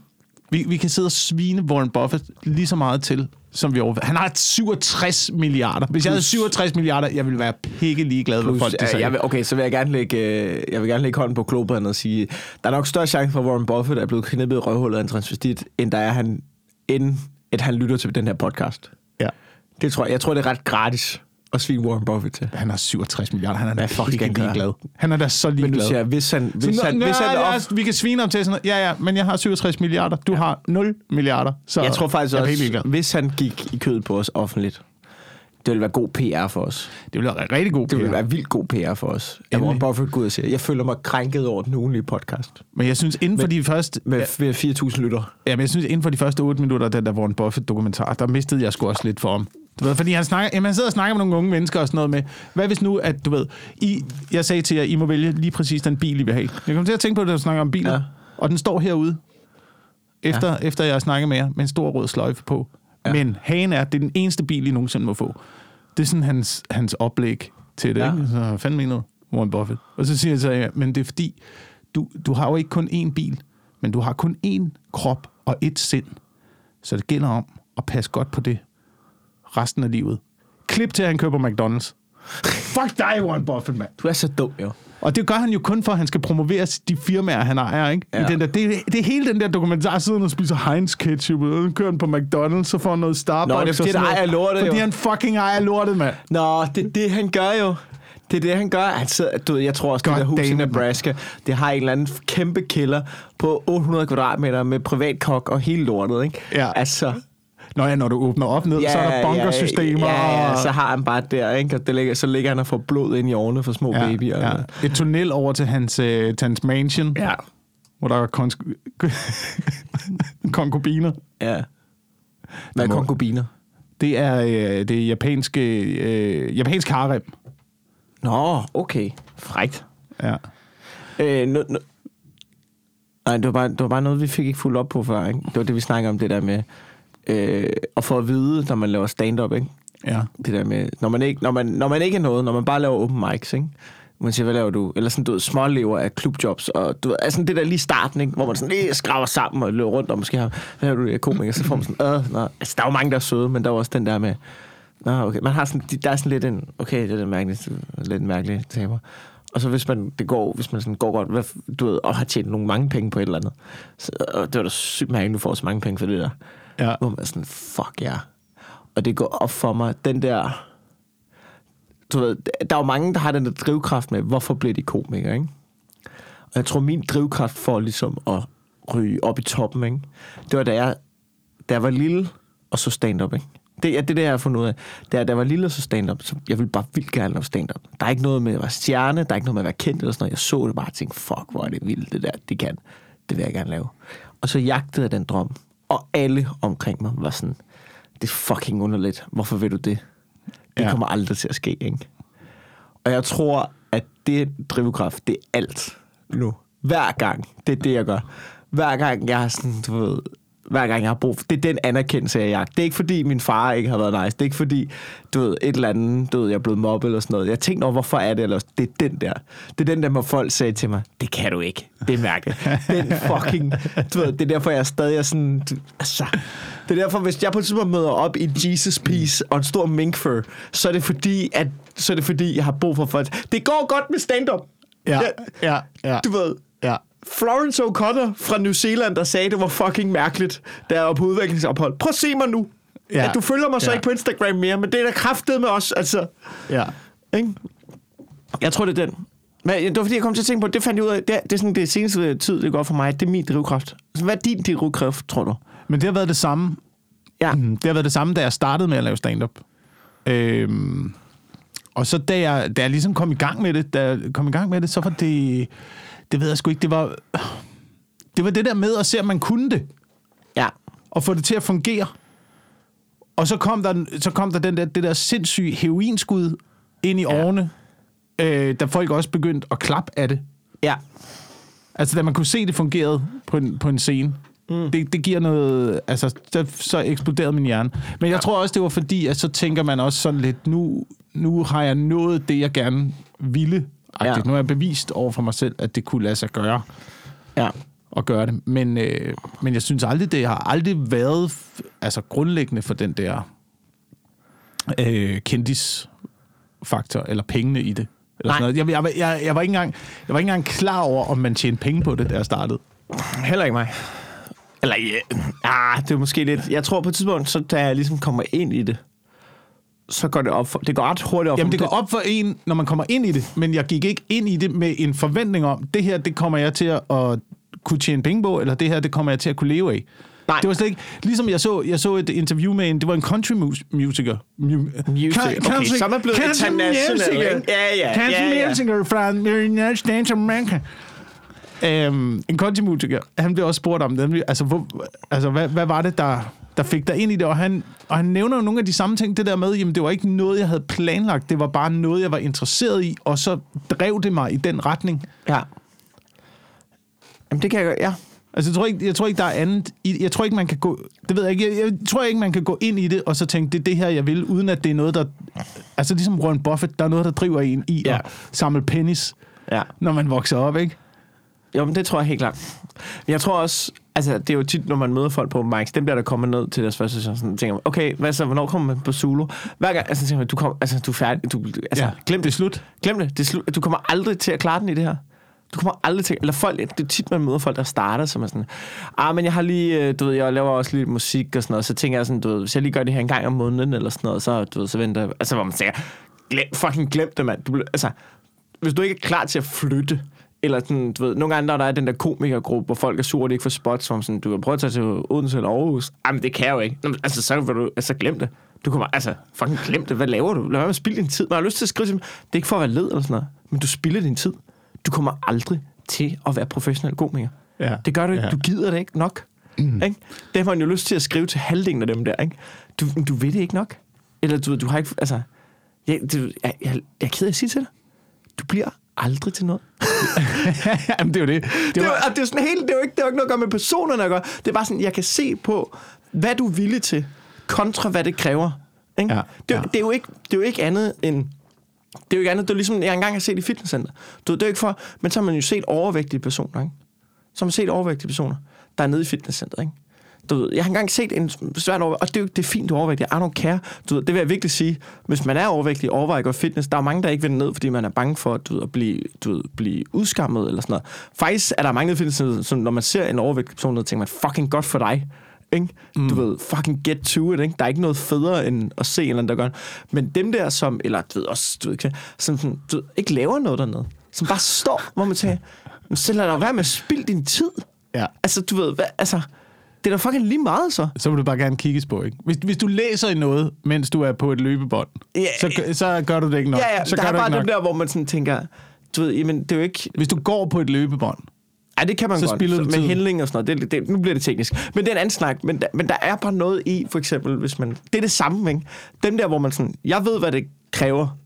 Vi, vi kan sidde og svine Warren Buffett lige så meget til, som vi over. Han har 67 milliarder. Hvis jeg havde 67 milliarder, jeg ville være pikke ligeglad, hvad folk de sagde. jeg vil, okay, så vil jeg gerne lægge, øh, jeg vil gerne lægge hånden på klobåndet og sige, der er nok større chance for, at Warren Buffett er blevet knippet i røvhullet af en transvestit, end der er han, end at han lytter til den her podcast. Ja. Det tror jeg. Jeg tror, det er ret gratis at svine Warren Buffett til. Han har 67 milliarder. Han er da Hvad fuck skal pikke han gøre? ligeglad. Han er da så Men du ligeglad. siger, hvis han, hvis Så, han, nå, hvis han ja, op, ja, vi kan svine ham til sådan noget. Ja, ja, men jeg har 67 milliarder. Du har 0 milliarder. Så jeg tror faktisk jeg helt også, ligeglad. hvis han gik i kødet på os offentligt, det ville være god PR for os. Det ville være rigtig god Det ville PR. være vildt god PR for os. Endelig. Warren Buffett går ud og siger, jeg føler mig krænket over den ugenlige podcast. Men jeg synes, inden for de første... Med Ja, ja. 4.000 lytter. ja, men jeg synes, inden for de første 8 minutter den der Warren Buffett-dokumentar, der mistede jeg sgu også lidt for ham. Du ved, fordi han, snakker, jamen, han sidder og snakker med nogle unge mennesker og sådan noget med, hvad hvis nu, at du ved, I, jeg sagde til jer, I må vælge lige præcis den bil, I vil have. Jeg kom til at tænke på det, når du snakker om biler, ja. Og den står herude, efter, ja. efter jeg har snakket med jer, med en stor rød sløjfe på. Ja. Men hagen er, det er den eneste bil, I nogensinde må få. Det er sådan hans, hans oplæg til det. Ja. Ikke? Så fandme mener Warren Buffett. Og så siger jeg så, ja, men det er fordi, du, du har jo ikke kun én bil, men du har kun én krop og ét sind. Så det gælder om at passe godt på det resten af livet. Klip til, at han køber McDonald's. Fuck dig, Warren Buffett, mand. Du er så dum, jo. Og det gør han jo kun for, at han skal promovere de firmaer, han ejer, ikke? Ja. I den der, det, det er hele den der dokumentar, siden og spiser Heinz ketchup, og kører han på McDonald's, så får han noget Starbucks. Nå, det er fordi, sådan han ejer lortet, Fordi jo. han fucking ejer lortet, mand. Nå, det er det, han gør jo. Det er det, han gør. Han sidder, du ved, jeg tror også, God det der hus i damn. Nebraska, det har en eller anden kæmpe kælder på 800 kvadratmeter med privat kok og hele lortet, ikke? Ja. Altså, Nå ja, når du åbner op ned, så er der bunkersystemer. Ja, ja, og- så har han bare der, ikke? Og det ligger, så ligger han og får blod ind i årene for små ja, babyer. ja. Et tunnel over til hans, øh, til hans mansion, ja. hvor der er kons- konkubiner. ja. Hvad er konkubiner? Det er øh, det japanske, øh, japansk harem. Nå, okay. Frækt. Ja. Øh, nu, nu. Nej, det var, bare, det var bare noget, vi fik ikke fuldt op på før. Ikke? Det var det, vi snakkede om, det der med øh, at få at vide, når man laver stand-up, ikke? ja. Det der med, når man ikke, når man, når man ikke er noget, når man bare laver open mics, ikke? Man siger, hvad laver du? Eller sådan, du ved, smålever af klubjobs, og du ved, altså det der lige starten, ikke? Hvor man sådan lige skraver sammen og løber rundt, og måske har, hvad laver du, jeg er komiker, så får man sådan, øh, nå. Altså, der er jo mange, der er søde, men der er også den der med, nå, okay, man har sådan, der er sådan lidt en, okay, det er lidt mærkeligt, lidt mærkeligt taber. Og så hvis man, det går, hvis man sådan går godt, hvad, du ved, og har tjent nogle mange penge på et eller andet, så, og det var da sygt mærkeligt, du får så mange penge for det der. Ja. Hvor man er sådan, fuck ja. Yeah. Og det går op for mig, den der... Du ved, der er jo mange, der har den der drivkraft med, hvorfor bliver de komikere, ikke? Og jeg tror, min drivkraft for ligesom at ryge op i toppen, ikke? Det var, da jeg, da jeg var lille og så stand-up, ikke? Det er det, der, jeg har fundet ud af. Det er, da jeg var lille og så stand-up, så jeg ville bare vildt gerne lave stand-up. Der er ikke noget med at være stjerne, der er ikke noget med at være kendt eller sådan noget. Jeg så det bare og tænkte, fuck, hvor er det vildt, det der, det kan. Det vil jeg gerne lave. Og så jagtede jeg den drøm. Og alle omkring mig var sådan, det er fucking underligt. Hvorfor vil du det? Det Ja. kommer aldrig til at ske, ikke? Og jeg tror, at det drivkraft, det er alt nu. Hver gang. Det er det, jeg gør. Hver gang, jeg har sådan, du ved, hver gang jeg har brug for, det er den anerkendelse, jeg jagt. Det er ikke fordi, min far ikke har været nice. Det er ikke fordi, du ved, et eller andet, du ved, jeg er blevet mobbet eller sådan noget. Jeg tænkte over, hvorfor er det, eller det er den der. Det er den der, hvor folk sagde til mig, det kan du ikke. Det er mærkeligt. Den fucking, du ved, det er derfor, jeg er stadig er sådan, du, altså, det er derfor, hvis jeg på et tidspunkt møder op i Jesus piece og en stor minkfur, så er det fordi, at, så er det fordi, jeg har brug for folk. Det går godt med stand-up. Ja, ja, ja. Du ved, ja. Florence O'Connor fra New Zealand, der sagde, det var fucking mærkeligt, da jeg var på udviklingsophold. Prøv at se mig nu. Ja. At du følger mig så Ja. ja. ikke på Instagram mere, men det er da kraftet med os, altså. ja. Ikke? Jeg tror, det er den. Men det var fordi, jeg kom til at tænke på, det fandt jeg ud af, det er, det er sådan det seneste tid, det går for mig, det er min drivkraft. Så Hvad er din drivkraft, tror du? Men det har været det samme. Ja. Mm, Det har været det samme, da jeg startede med at lave stand-up. Øhm, og så da jeg, da jeg ligesom kom i gang med det, da jeg kom i gang med det, så var det, det ved jeg sgu ikke, det var, det var det der med at se, om man kunne det, Ja. og få det til at fungere. Og så kom der, så kom der den der, det der sindssyge heroinskud ind i Ja. årene, øh, da folk også begyndte at klappe af det. Ja. Altså, da man kunne se, det fungerede på en, på en scene. Mm. Det, det giver noget... Altså, der, så eksploderede min hjerne. Men jeg tror også, det var fordi, at så tænker man også sådan lidt, nu, nu har jeg nået det, jeg gerne ville. Ja. Nu har jeg bevist over for mig selv, at det kunne lade sig gøre. Ja. at gøre det. Men, øh, men jeg synes aldrig, det har aldrig været altså, grundlæggende for den der øh, kendisfaktor, eller pengene i det. Eller Nej. sådan noget. Jeg, jeg, var- jeg, jeg, var ikke engang, jeg var ikke engang klar over, om man tjente penge på det, da jeg startede. Heller ikke mig. Eller ja, ah, det er måske lidt... Jeg tror på et tidspunkt, så da jeg ligesom kommer ind i det, så går det op for... Det går ret hurtigt op Jamen, for det går op for en, når man kommer ind i det, men jeg gik ikke ind i det med en forventning om, det her, det kommer jeg til at, at kunne tjene penge på, eller det her, det kommer jeg til at kunne leve af. Nej. Det var slet ikke... Ligesom jeg så, jeg så et interview med en... Det var en country mus- musiker. Mu- Music. Ca- Okay, så er man blevet country international, ikke? Ja, ja, Country ja, ja. musiker fra United States of America. Um, en country musiker, han blev også spurgt om det. Altså, hvor, altså hvad, hvad var det, der, der fik dig ind i det? Og han, og han nævner jo nogle af de samme ting, det der med, jamen det var ikke noget, jeg havde planlagt. Det var bare noget, jeg var interesseret i, og så drev det mig i den retning. Ja. Jamen, det kan jeg. Ja. Altså, jeg tror ikke, jeg tror ikke der er andet... Jeg tror ikke, man kan gå... Det ved jeg ikke. Jeg, jeg tror ikke, man kan gå ind i det, og så tænke, det er det her, jeg vil, uden at det er noget, der... Altså, ligesom Warren Buffett, der er noget, der driver en i Ja. at samle pennies, Ja. når man vokser op, ikke? Jo, men det tror jeg helt klart. Jeg tror også, altså det er jo tit, når man møder folk på mics, dem der, der kommer ned til deres første session, sådan, tænker man, okay, hvad så, hvornår kommer man på Zulu? Hver gang, altså tænker man, du, kom, altså, du er færdig, du, altså, Ja, glem det er slut. Glem det, det er slut. Du kommer aldrig til at klare den i det her. Du kommer aldrig til, eller folk, det er tit, man møder folk, der starter, som er sådan, ah, men jeg har lige, øh, du ved, jeg laver også lidt musik og sådan noget, så tænker jeg sådan, du ved, hvis jeg lige gør det her en gang om måneden, eller sådan noget, så, du ved, så venter jeg, altså hvor man tænker, glem, fucking glem det, mand. Du, bliver- altså, hvis du ikke er klar til at flytte, eller sådan, du ved, nogle gange, når der er den der komikergruppe, hvor folk er sure, de ikke får spots, som sådan, du kan prøve at tage til Odense eller Aarhus. Jamen, det kan jeg jo ikke. Nå, altså, så vil du, altså, glem det. Du kommer, altså, fucking glem det. Hvad laver du? Lad være med at spilde din tid. Man har lyst til at skrive til dem. Det er ikke for at være led eller sådan noget, men du spilder din tid. Du kommer aldrig til at være professionel komiker. Ja. Det gør du ikke. Ja. Du gider det ikke nok. Mm. Ikke? Det har man jo lyst til at skrive til halvdelen af dem der. Ikke? Du, du ved det ikke nok. Eller du, du har ikke... Altså, jeg, du, jeg, jeg, jeg er ked af at sige til dig. Du bliver aldrig til noget. [LAUGHS] Jamen, det er jo det. Det, Det er, var, det, er sådan helt, det, er jo ikke, det er jo ikke noget at gøre med personerne at gøre. Det er bare sådan, jeg kan se på, hvad du er villig til, kontra hvad det kræver. Ikke? Ja, det, er, ja. jo- det, er jo ikke, det er jo ikke andet end... Det er jo ikke andet, det er ligesom, jeg engang har set i fitnesscenter. Du, det er jo ikke for, men så har man jo set overvægtige personer, ikke? Så har man set overvægtige personer, der er nede i fitnesscenteret, ikke? Du ved, jeg har engang set en svært overvægtig, og det er, jo, det er fint, du er overvægtig. I don't care. Du ved, det vil jeg virkelig sige. Hvis man er overvægtig, overvejer at fitness. Der er mange, der ikke vil ned, fordi man er bange for du ved, at blive, du ved, blive udskammet eller sådan noget. Faktisk er der mange nede i fitness, som når man ser en overvægtig person, der tænker man, fucking godt for dig. Ikke? Mm. Du ved, fucking get to it. Ikke? Der er ikke noget federe end at se en eller anden, der gør. Men dem der, som, eller du ved, også, du ved, som, som du ved, ikke laver noget dernede, som bare står, hvor man tænker, "Men så lad dig være med at spilde din tid. ja. Altså, du ved, hvad, altså, det er da fucking lige meget så. Så vil du bare gerne kigges på, ikke? Hvis, hvis du læser i noget, mens du er på et løbebånd, Ja, så, så gør du det ikke nok. Ja, ja, så der gør er du bare dem nok. der, hvor man sådan tænker, du ved, jamen, det er jo ikke... Hvis du går på et løbebånd, Ja, det kan man Så godt. spilder du med handling og sådan noget. Det, det, nu bliver det teknisk. Men det er en anden snak. Men der, men der er bare noget i, for eksempel, hvis man... Det er det samme, ikke? Dem der, hvor man sådan... Jeg ved, hvad det kræver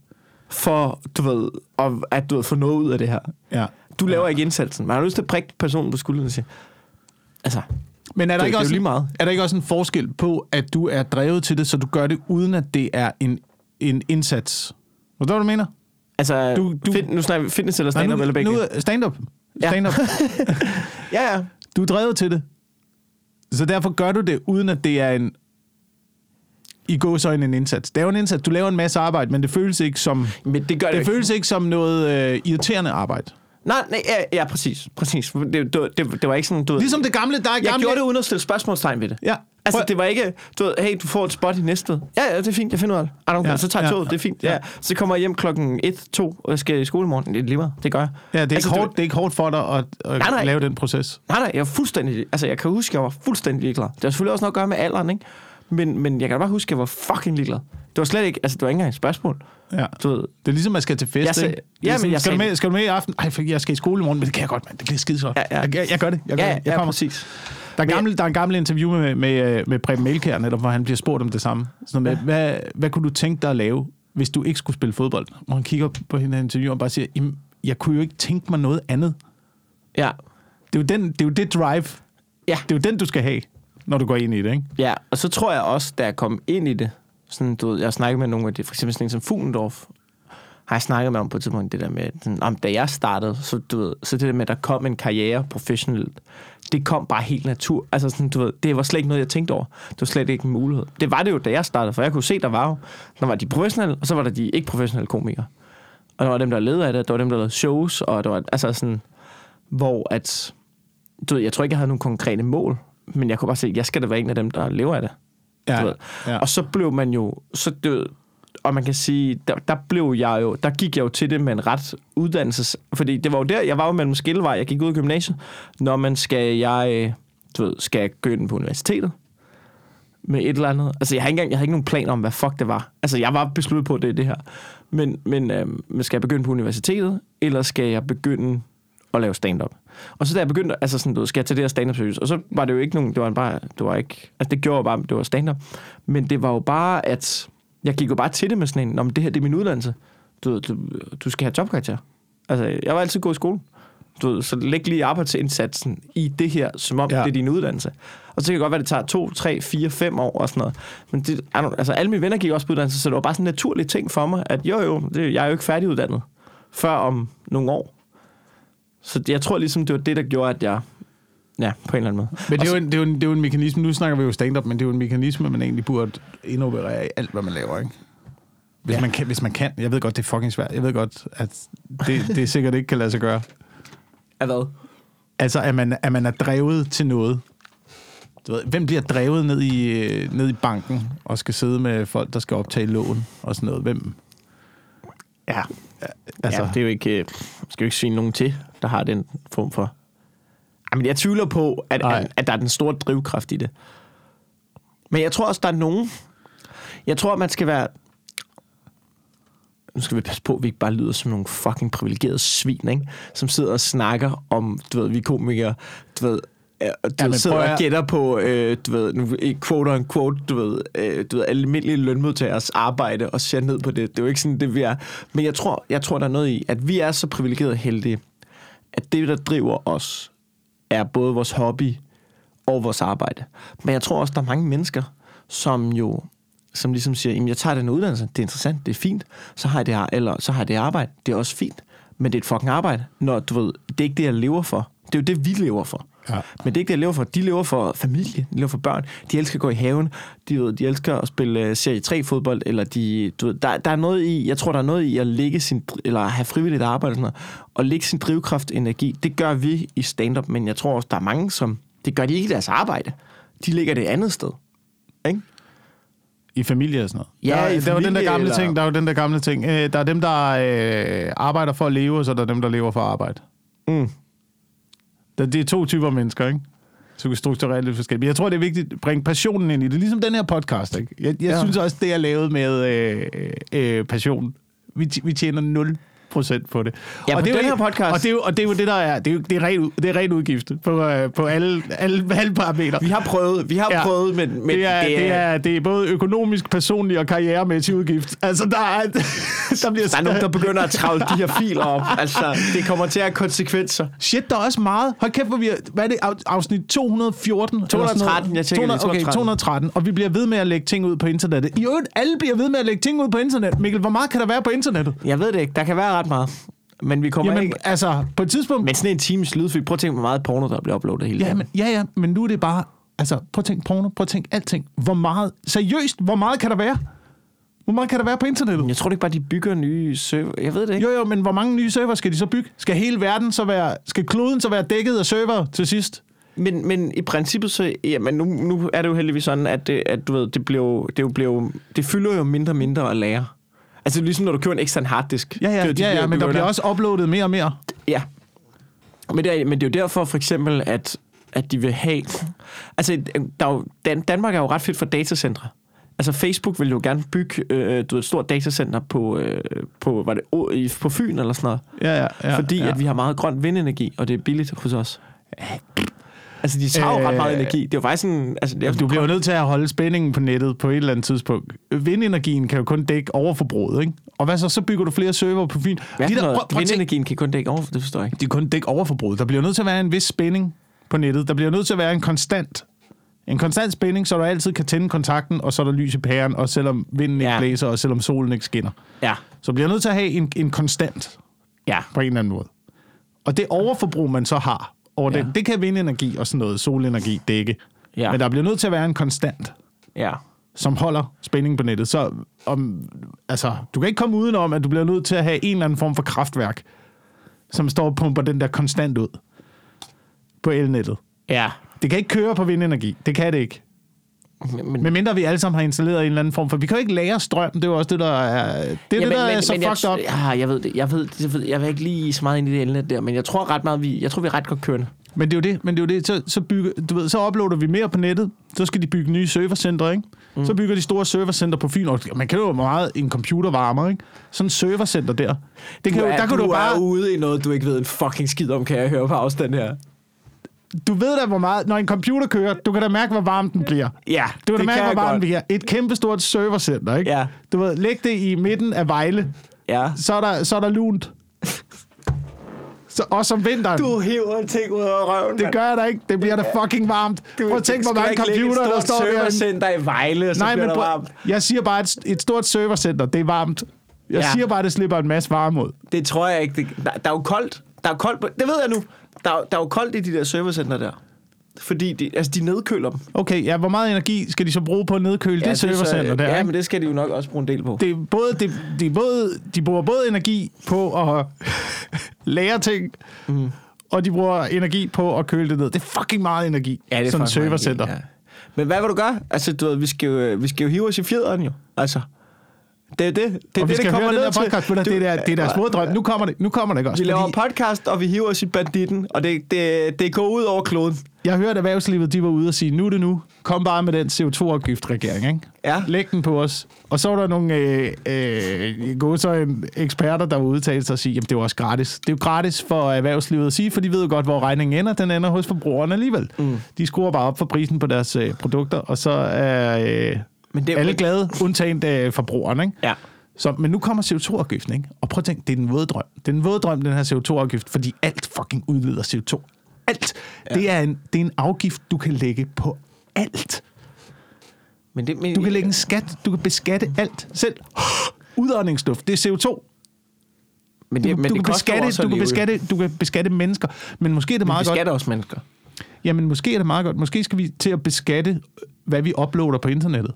for, du ved, at, at du ved, få noget ud af det her. ja. Du laver ikke indsatsen. Man har lyst til at prikke personen på skulderen og sige... Altså, Men er der, Det- ikke det også, lige meget. er der ikke også en forskel på, at du er drevet til det, så du gør det, uden at det er en, en indsats? Forstår du, hvad du mener? altså Du- du, fit, nu snakker vi fitness eller stand-up eller begge. nu, stand-up. Ja. Stand-up. [LAUGHS] Ja, ja. Du er drevet til det. Så derfor gør du det, uden at det er en i går så en indsats. Det er jo en indsats. Du laver en masse arbejde, men det føles ikke som, Men det gør det, det ikke. føles ikke som noget øh, irriterende arbejde. Nej, nej, ja, ja, præcis. præcis. Det, det, det, det var ikke sådan, du. Ligesom det gamle, der er Jeg gamle... gjorde det uden at stille spørgsmålstegn ved det. Ja. Altså, det var ikke, du ved, hey, du får et spot i næste Ja, ja, det er fint, jeg finder ud af det. Don't Ja, så tager jeg ja, toget, det er fint. ja. Ja. Så kommer jeg hjem klokken 1, 2, og jeg skal i skole morgen. Det er lige meget, det gør jeg. Ja, det er, Altså, ikke du- hårdt, det er ikke hårdt for dig at, at Nej, nej. lave den proces. Nej, nej, jeg er fuldstændig... Altså, jeg kan huske, jeg var fuldstændig ligeglad. Det har selvfølgelig også noget at gøre med alderen, ikke? Men, men jeg kan bare huske, at jeg var fucking ligeglad. Det var slet ikke... Altså, det var ikke engang et spørgsmål. Ja. Du ved, Det er ligesom, man skal til fest, Jeg sag- ikke? Ja, men sådan, jeg skal, du sagde- med, skal du med i aften? Ej, for jeg skal i skole i morgen, men det kan jeg godt, mand. Det bliver skide godt. Ja, ja. Jeg, jeg, jeg gør det. Jeg, gør ja, det. jeg ja, kommer. præcis. Der er, gammel, der er en gammel interview med, med, øh, med Preben Melkær, netop, hvor han bliver spurgt om det samme. Sådan med, Ja. hvad, hvad kunne du tænke dig at lave, hvis du ikke skulle spille fodbold? Hvor han kigger på hende interview og bare siger, "Jamen, jeg kunne jo ikke tænke mig noget andet. Ja. Det er jo, den, det, er jo det drive. Ja. Det er jo den, du skal have, når du går ind i det, ikke? Ja, og så tror jeg også, da jeg kom ind i det, sådan, du ved, jeg har snakket med nogle af de, for eksempel sådan en som Fuglendorf, har jeg snakket med om på et tidspunkt, det der med, sådan, om da jeg startede, så, du ved, så det der med, at der kom en karriere professionelt det kom bare helt natur. Altså sådan, du ved, det var slet ikke noget, jeg tænkte over. Det var slet ikke en mulighed. Det var det jo, da jeg startede, for jeg kunne se, der var jo, der var de professionelle, og så var der de ikke professionelle komikere. Og der var dem, der ledede af det, der var dem, der lavede shows, og der var altså sådan, hvor at, du ved, jeg tror ikke, jeg havde nogle konkrete mål, men jeg kunne bare se, at jeg skal da være en af dem, der lever af det. Ja, Du ved. ja. Og så blev man jo, så det, og man kan sige, der, der blev jeg jo, der gik jeg jo til det med en ret uddannelses, fordi det var jo der, jeg var jo mellem skillevej, jeg gik ud af gymnasiet, når man skal, jeg, du ved, skal jeg ind på universitetet med et eller andet. Altså, jeg har ikke engang, jeg havde ikke nogen plan om, hvad fuck det var. Altså, jeg var besluttet på, det det her. Men, men, øh, men skal jeg begynde på universitetet, eller skal jeg begynde at lave stand-up? Og så da jeg begyndte, altså sådan, du ved, skal jeg til det her stand-up seriøst? Og så var det jo ikke nogen, det var bare, det var ikke, altså det gjorde bare, det var stand-up. Men det var jo bare, at jeg gik jo bare til det med sådan en, men det her, det er min uddannelse. Du, du, du skal have jobkarakter. Altså, jeg var altid god i skole. Du ved, så læg lige arbejdsindsatsen i det her, som om Ja. det er din uddannelse. Og så kan det godt være, det tager to, tre, fire, fem år og sådan noget. Men det, altså, alle mine venner gik også på uddannelse, så det var bare sådan en naturlig ting for mig, at jo jo, det, jeg er jo ikke færdiguddannet før om nogle år. Så jeg tror ligesom, det var det, der gjorde, at jeg, ja, på en eller anden måde. Men det er, jo en, det, er jo en, det er jo en mekanisme, nu snakker vi jo stand-up, men det er jo en mekanisme, man egentlig burde indoperere i alt, hvad man laver, ikke? Hvis, ja. Man kan, hvis man kan. Jeg ved godt, det er fucking svært. Jeg ved godt, at det, det sikkert ikke kan lade sig gøre. Af hvad? Altså, at man, at man er drevet til noget. Du ved, hvem bliver drevet ned i, øh, ned i banken og skal sidde med folk, der skal optage lån og sådan noget? Hvem? Ja, Altså, ja, det er jo ikke, øh, skal jo ikke sige nogen til, der har den form for... Jamen, jeg tvivler på, at, at, at der er den store drivkraft i det. Men jeg tror også, der er nogen... Jeg tror, man skal være... Nu skal vi passe på, at vi ikke bare lyder som nogle fucking privilegerede svin, ikke? Som sidder og snakker om, du ved, vi er komikere, du ved, øh, du Ja, ved, sidder og gætter på, øh, du ved, nu, quote on quote, du ved, øh, du ved, almindelige lønmodtagers arbejde og ser ned på det. Det er jo ikke sådan, det vi er. Men jeg tror, jeg tror, der er noget i, at vi er så privilegerede heldige, at det, der driver os, er både vores hobby og vores arbejde. Men jeg tror også, der er mange mennesker, som jo som ligesom siger, jamen jeg tager den uddannelse, det er interessant, det er fint, så har jeg det, her, eller så har jeg det arbejde, det er også fint, men det er et fucking arbejde, når du ved, det er ikke det, jeg lever for. Det er jo det, vi lever for. Ja. Men det er ikke det, jeg lever for. De lever for familie, de lever for børn, de elsker at gå i haven, de, ved, de elsker at spille øh, serie 3 fodbold, eller de, du ved, der, der er noget i, jeg tror, der er noget i at lægge sin, eller have frivilligt arbejde, og sådan noget, og lægge sin drivkraft energi. Det gør vi i stand-up, men jeg tror også, der er mange, som, det gør de ikke i deres arbejde. De ligger det et andet sted. Ikke? I familie og sådan noget. Ja, der, i der er jo den der familie, gamle eller- ting, der er jo den der gamle ting. Øh, der er dem, der øh, arbejder for at leve, og så er der dem, der lever for at arbejde. Mm. Det er to typer mennesker, ikke? Så kan strukturere lidt forskelligt. Men jeg tror, det er vigtigt at bringe passionen ind i det. Ligesom den her podcast, ikke? Jeg, jeg ja. Synes også, det er lavet med øh, øh, passion. Vi, vi tjener 0 procent på det. Ja, på det er den her podcast. Og det, er jo, og det er jo det, der er. Det er, jo, det er, ren, det er ren udgift på, øh, på alle, alle, alle parametre. Vi har prøvet, vi har Ja. prøvet, men, men det, er, det, er, det er både økonomisk, personlig og karrieremæssig udgift. Altså, der er, [LAUGHS] der bliver der er nogen, der begynder at travle de her filer op. [LAUGHS] Altså, det kommer til at have konsekvenser. Shit, der er også meget. Hold kæft, hvor vi er, hvad er det, af- afsnit 214? eller sådan noget? 213, jeg det, 200, Okay, 213. 213, og vi bliver ved med at lægge ting ud på internettet. I øvrigt, alle bliver ved med at lægge ting ud på internet. Mikkel, hvor meget kan der være på internettet? Jeg ved det ikke. Der kan være ret meget. Men vi kommer Jamen, ikke... altså, på et tidspunkt... Men sådan en times lydfil. Prøv at tænke, hvor meget porno, der bliver uploadet hele ja, tiden. men, ja, ja, men nu er det bare... Altså, prøv at tænke porno, prøv at tænke alting. Hvor meget... Seriøst, hvor meget kan der være? Hvor meget kan der være på internettet? Jeg tror ikke bare, de bygger nye server. Jeg ved det ikke. Jo, jo, men hvor mange nye server skal de så bygge? Skal hele verden så være... Skal kloden så være dækket af server til sidst? Men, men i princippet så... Jamen, nu, nu er det jo heldigvis sådan, at, det, at du ved, det, blev, det, jo blev, det fylder jo mindre og mindre at lære. Altså ligesom når du køber en ekstern harddisk. Ja, ja, Det de ja, ja men der bliver også uploadet mere og mere. Ja. Men det, er, men det er jo derfor for eksempel, at, at de vil have... Altså, der er jo, Dan, Danmark er jo ret fedt for datacentre. Altså, Facebook vil jo gerne bygge øh, du ved, et stort datacenter på, øh, på, var det, på Fyn eller sådan noget. Ja, ja, ja, fordi ja. at vi har meget grøn vindenergi, og det er billigt hos os. Altså, de tager jo ret meget Øh, energi. Det er jo faktisk sådan... Altså, det er, Du bliver jo nødt til at holde spændingen på nettet på et eller andet tidspunkt. Vindenergien kan jo kun dække overforbruget, ikke? Og hvad så? Så bygger du flere server på Fyn. Hvad de de der, prøv, vindenergien kan kun dække over, det forstår jeg ikke. de kan kun dække overforbruget. Der bliver nødt til at være en vis spænding på nettet. Der bliver nødt til at være en konstant en konstant spænding, så du altid kan tænde kontakten, og så er der lys i pæren, og selvom vinden ikke Ja. blæser, og selvom solen ikke skinner. Ja. Så bliver nødt til at have en, en konstant Ja. på en eller anden måde. Og det overforbrug, man så har, over Ja. den. Det kan vindenergi og sådan noget, solenergi dække. Ja. Men der bliver nødt til at være en konstant, Ja. som holder spændingen på nettet. Så om, altså, du kan ikke komme udenom, at du bliver nødt til at have en eller anden form for kraftværk, som står og pumper den der konstant ud på elnettet. Ja. Det kan ikke køre på vindenergi. Det kan det ikke. Men, men, mindre vi alle sammen har installeret en eller anden form for... Vi kan jo ikke lære strøm. Det er jo også det, der er... Det er ja, det, men, der er men, så men jeg, fucked up. Ja, jeg ved det. Jeg ved, jeg ved, jeg vil ikke lige så meget ind i det elnet der, men jeg tror ret meget, vi, jeg tror, vi er ret godt kørende. Men det er jo det, men det er jo det. Så, så, bygger, du ved, så uploader vi mere på nettet. Så skal de bygge nye servercentre, ikke? Mm. Så bygger de store servercenter på Fyn. Og Man kan jo meget en computervarmer, ikke? Sådan en servercenter der. Det kan Du jo, er, der kan du, du bare... er ude i noget, du ikke ved en fucking skid om, kan jeg høre på afstand her. Du ved da, hvor meget... Når en computer kører, du kan da mærke, hvor varm den bliver. Ja, Du kan da mærke, jeg hvor varm den godt. bliver. Et kæmpestort servercenter, ikke? Ja. Du ved, læg det i midten af Vejle. Ja. Så er der, så er der lunt. Så, også om vinteren. Du hiver ting ud af røven, Det gør jeg da ikke. Det bliver da fucking varmt. Prøv at tænke, hvor mange computer, der står der. servercenter i Vejle, og så Nej, bliver men der prøv, varmt. jeg siger bare, at et stort servercenter, det er varmt. Jeg Ja. siger bare, det slipper en masse varme ud. Det tror jeg ikke. Det, der, der er jo koldt. Der er koldt. på- Det ved jeg nu. Der, er- der er jo koldt i de der servercenter der. Fordi de, altså, de nedkøler dem. Okay, ja, hvor meget energi skal de så bruge på at nedkøle ja, det så- servercenter der? Ja, men det skal de jo nok også bruge en del på. det er både, det, det er både, de bruger både energi på at [LAUGHS] lære ting, mm. og de bruger energi på at køle det ned. Det er fucking meget energi, Ja, det er sådan et servercenter. energi, Ja. Men hvad vil du gøre? Altså, du ved, vi skal jo, vi skal jo hive os i fjederen jo. Altså, det er det. Det er og det, vi skal det kommer høre den ned her til. podcast, det, det, der, det er deres hoveddrøm. Nu kommer det, nu kommer det ikke også. Vi laver fordi podcast, og vi hiver os i banditten, og det, det, det går ud over kloden. Jeg hørte erhvervslivet, de var ude og sige, nu er det nu. Kom bare med den CO2-afgift, regering. Ikke? Ja. Læg den på os. Og så var der nogle øh, øh, gode så en eksperter, der var udtalt sig og sige, jamen det er også gratis. Det er jo gratis for erhvervslivet at sige, for de ved jo godt, hvor regningen ender. Den ender hos forbrugerne alligevel. Mm. De skruer bare op for prisen på deres øh, produkter, og så er øh, Men det- alle glade, undtagen øh, forbrugerne. Ikke? Ja. Så, men nu kommer CO2-afgiften, ikke? Og prøv at tænke, det er den våde drøm. Det er en våde drøm, den her CO2-afgift, fordi alt fucking udleder CO2. Alt. Ja. Det, er en, det er en afgift, du kan lægge på alt. Men det, men, Du kan lægge en skat, du kan beskatte alt selv. [GASPS] Udåndingsduft, det er CO2. men Du, det, men du, det kan beskatte, du, kan beskatte, du kan beskatte mennesker. Men måske er det meget godt. også mennesker. Jamen, måske er det meget godt. Måske skal vi til at beskatte, hvad vi uploader på internettet.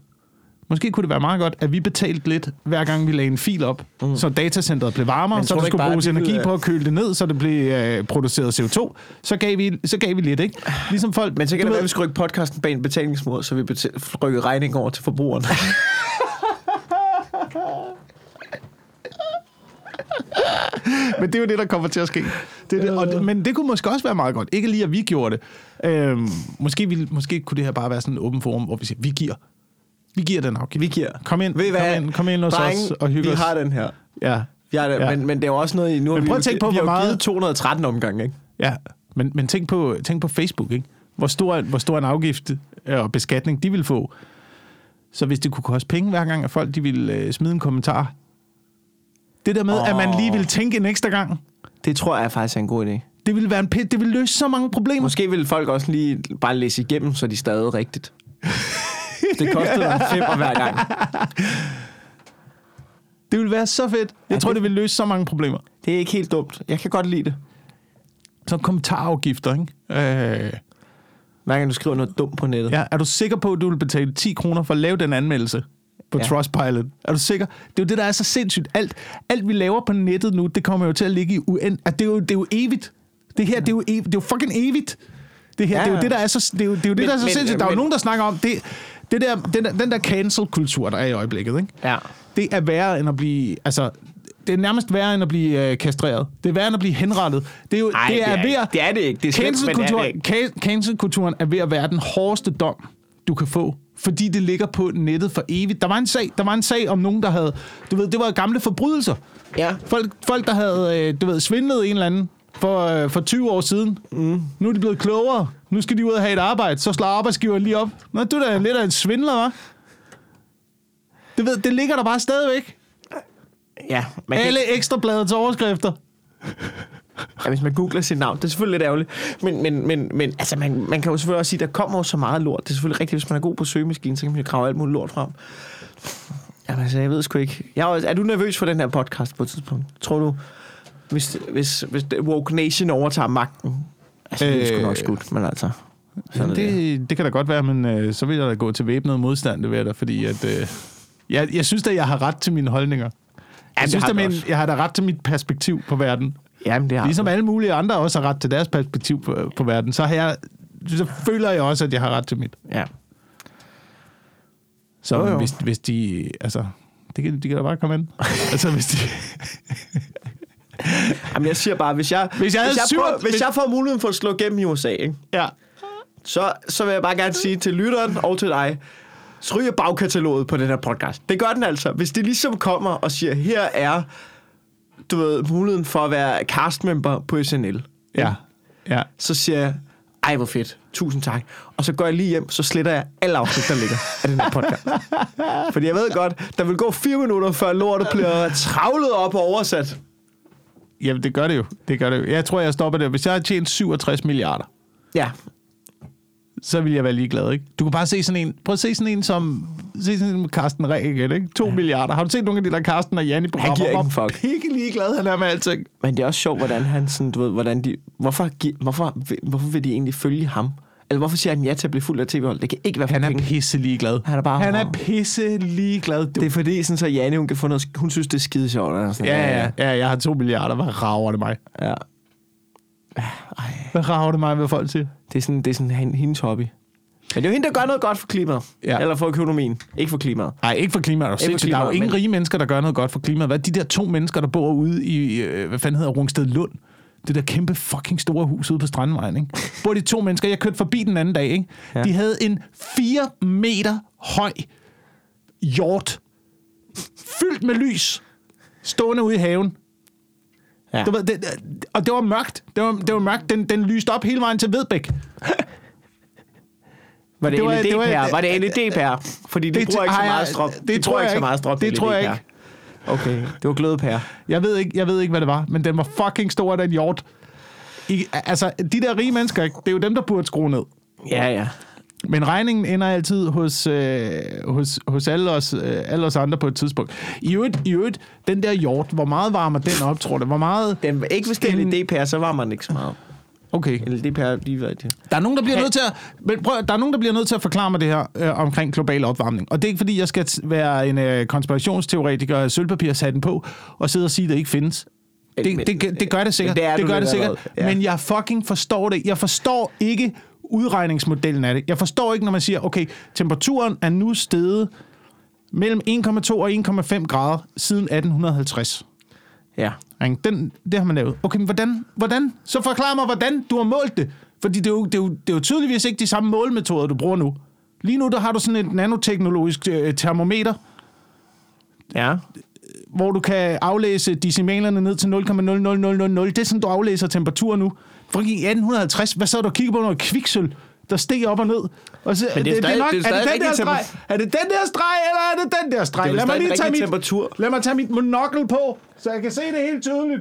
Måske kunne det være meget godt, at vi betalte lidt, hver gang vi lagde en fil op, mm. så datacenteret blev varmere, Men så der skulle bruges vi energi på at køle det ned, så det blev øh, produceret CO2. Så gav, vi, så gav vi lidt, ikke? Ligesom folk... Men så kan det være, at vi skal rykke podcasten bag en betalingsmur, så vi betal- rykker regningen over til forbrugerne. [LAUGHS] Men det er jo det, der kommer til at ske. Det det. Og det, men det kunne måske også være meget godt. Ikke lige, at vi gjorde det. Øhm, måske, ville, måske kunne det her bare være sådan en åben forum, hvor vi siger, vi giver. Vi giver den afgift. vi giver. Kom ind, Ved I kom hvad? ind, kom ind hos Drenge, os og hygge vi os. har den her. Ja. Vi har det, Ja. ja. men, men det er jo også noget, i- nu har Men vi, prøv jo at tænke gi- på, vi har hvor jo meget- givet 213 omgang, ikke? Ja, men, men tænk, på, tænk på Facebook, ikke? Hvor stor, hvor stor en afgift øh, og beskatning de vil få. Så hvis det kunne koste penge hver gang, at folk de ville øh, smide en kommentar. Det der med, oh. at man lige vil tænke en ekstra gang, Det tror jeg faktisk er en god idé. det ville være en pit, det ville løse så mange problemer. Måske vil folk også lige bare læse igennem, så de stadig rigtigt. [LAUGHS] Det kostede en femmer hver gang. Det ville være så fedt. Jeg Ja, tror, det- det ville løse så mange problemer. Det er ikke helt dumt. Jeg kan godt lide det. Så kommentarafgifter, ikke? Øh, Hver gang du skriver noget dumt på nettet. ja, er du sikker på, at du vil betale 10 kroner for at lave den anmeldelse på ja. Trustpilot? Er du sikker? Det er jo det, der er så sindssygt. Alt, alt vi laver på nettet nu, det kommer jo til at ligge i uen... At det, er jo, det er jo evigt. Det her, det er jo, ev, det er jo fucking evigt. Det her, ja. Det er jo det, der er så, det er jo, det er jo det, Men- der er så men- sindssygt. Der er jo nogen, der snakker om det, det der, den, der, den der cancel-kultur, der er i øjeblikket, ikke? Ja. det er værre end at blive... Altså, det er nærmest værre end at blive øh, kastreret. Det er værre end at blive henrettet. Det er jo Ej, det er, det er ved at, det er det ikke. Det er slemt, men det er det cancel-kulturen, ca- cancel-kulturen er ved at være den hårdeste dom, du kan få. Fordi det ligger på nettet for evigt. Der var en sag, der var en sag om nogen, der havde... Du ved, det var gamle forbrydelser. Ja. Folk, folk der havde, øh, du ved, svindlet en eller anden for, øh, for 20 år siden. Mm. Nu er de blevet klogere. Nu skal de ud og have et arbejde. Så slår arbejdsgiveren lige op. Nå, du er da lidt af en svindler, hva'? Det, ved, det ligger der bare stadigvæk. Ja, man kan, Alle ekstrabladets overskrifter. ja, hvis man googler sit navn. Det er selvfølgelig lidt ærgerligt. Men, men, men, men altså, man, man kan jo selvfølgelig også sige, der kommer jo så meget lort. Det er selvfølgelig rigtigt, hvis man er god på søgemaskinen, så kan man jo grave alt muligt lort frem. Jamen altså, jeg ved sgu ikke. Jeg er, er du nervøs for den her podcast på et tidspunkt? Tror du, hvis, hvis, hvis Woke Nation overtager magten, Altså, det er sgu Øh, nok skudt, men altså... Jamen, det. det, kan da godt være, men øh, så vil jeg da gå til væbnet modstand, det vil jeg da, fordi at, øh, jeg, jeg synes da, jeg har ret til mine holdninger. Jeg det synes har da, også. jeg har da ret til mit perspektiv på verden. Jamen, det har Ligesom du. alle mulige andre også har ret til deres perspektiv på, på verden, så, har jeg, så føler jeg også, at jeg har ret til mit. Ja. Så Jo, jo. hvis, hvis de, altså, det kan, de kan da bare komme ind. [LAUGHS] altså, hvis de, Jamen, jeg siger bare, hvis jeg, Hvis jeg hvis, jeg, syv- prøver, hvis hvis- jeg får muligheden for at slå igennem i USA, ikke? ja. Så, så vil jeg bare gerne sige til lytteren og til dig, så ryger bagkataloget på den her podcast. Det gør den altså. Hvis det ligesom kommer og siger, her er du ved, muligheden for at være castmember på SNL, Ja. Ja. så siger jeg, ej hvor fedt, tusind tak. Og så går jeg lige hjem, så sletter jeg alle afsnit, der ligger af den her podcast. Fordi jeg ved godt, der vil gå fire minutter, før lortet bliver travlet op og oversat. Jamen, det gør det jo. Det gør det jo. Jeg tror, jeg stopper der. Hvis jeg har tjent 67 milliarder, Ja, så vil jeg være ligeglad, ikke? Du kan bare se sådan en, prøv at se sådan en som, se sådan en med Carsten igen, ikke? 2 ja. milliarder. Har du set nogle af de der Carsten og Janni programmer? giver ikke en fuck. [LAUGHS] Pikke ligeglad han er med alting. men det er også sjovt, hvordan han sådan, du ved, hvordan de, hvorfor, hvorfor, hvorfor vil de egentlig følge ham? Eller hvorfor siger han ja til at blive fuld af tv-hold? Det kan ikke være for Han er penge. pisse ligeglad. Han er bare- han er pisse ligeglad. Du. Det er fordi, sådan, så Janne, hun kan få noget, hun synes, det er skide sjovt. eller Sådan, Ja, ja, ja, jeg har 2 milliarder. Hvad rager det mig? ja. Hvad rager det mig, hvad folk siger? Det er sådan, det er sådan hen- hendes hobby. Men det er jo hende, der gør noget godt for klimaet. Ja. Eller for økonomien. Ikke for klimaet. Nej, ikke for klimaet. Ikke for klimaet. Der er jo ingen men- rige mennesker, der gør noget godt for klimaet. Hvad er de der to mennesker, der bor ude i, øh, hvad fanden hedder Rungsted Lund? Det der kæmpe fucking store hus ude på Strandvejen, ikke? Bor de to mennesker, jeg kørte forbi den anden dag, ikke? Ja. De havde en 4 meter høj hjort, fyldt med lys, stående ude i haven. Ja. Du ved, det, og det var mørkt. Det var, det var mørkt. Den, den lyste op hele vejen til Vedbæk. Var det, Det var- LED det var-? Var det LED pære? Fordi det, Det bruger ikke så meget strøm. det de tror jeg ikke så ikke. meget strøm. Det tror jeg LED-pærer. Okay, det var glødepære. Jeg ved ikke, jeg ved ikke hvad det var, men den var fucking stor, den hjort. I, altså, de der rige mennesker, det er jo dem, der burde skrue ned. Ja, ja. Men regningen ender altid hos, øh, hos, hos alle, os, øh, alle os andre på et tidspunkt. I øvrigt, i øvrigt, den der hjort, hvor meget varmer den op, tror du? Hvor meget... Den, ikke hvis det er LED-pære, så var man ikke så meget. Okay. LED-pære, de var det. Der er nogen, der bliver nødt til at, men prøv, der er nogen, der bliver nødt til at forklare mig det her øh, omkring global opvarmning. Og det er ikke, fordi jeg skal være en øh, konspirationsteoretiker af sølvpapir sat den på, og sidde og sige, at det ikke findes. Det, Men- det, det gør det sikkert. det er det gør det sikkert. Ja. Men jeg fucking forstår det. Jeg forstår ikke udregningsmodellen af det. Jeg forstår ikke, når man siger, okay, temperaturen er nu steget mellem 1,2 og 1,5 grader siden 1850. Ja. Den, det har man lavet. Okay, men hvordan, hvordan? Så forklar mig, hvordan du har målt det. Fordi det er, jo, det, er jo, det er jo tydeligvis ikke de samme målemetoder, du bruger nu. Lige nu, der har du sådan et nanoteknologisk øh, termometer, Ja. hvor du kan aflæse decimalerne ned til 0,00000. Det er sådan, du aflæser temperatur nu. For i 1850, hvad så du kigger på noget kviksøl, der steg op og ned. Og så, Men det er stadig- nok, det er stadig det den der streg? Er det den der streg, eller er det den der streg? Det er lad, mig stadig lige tage mit, temperatur. lad mig tage mit monokkel på, så jeg kan se det helt tydeligt.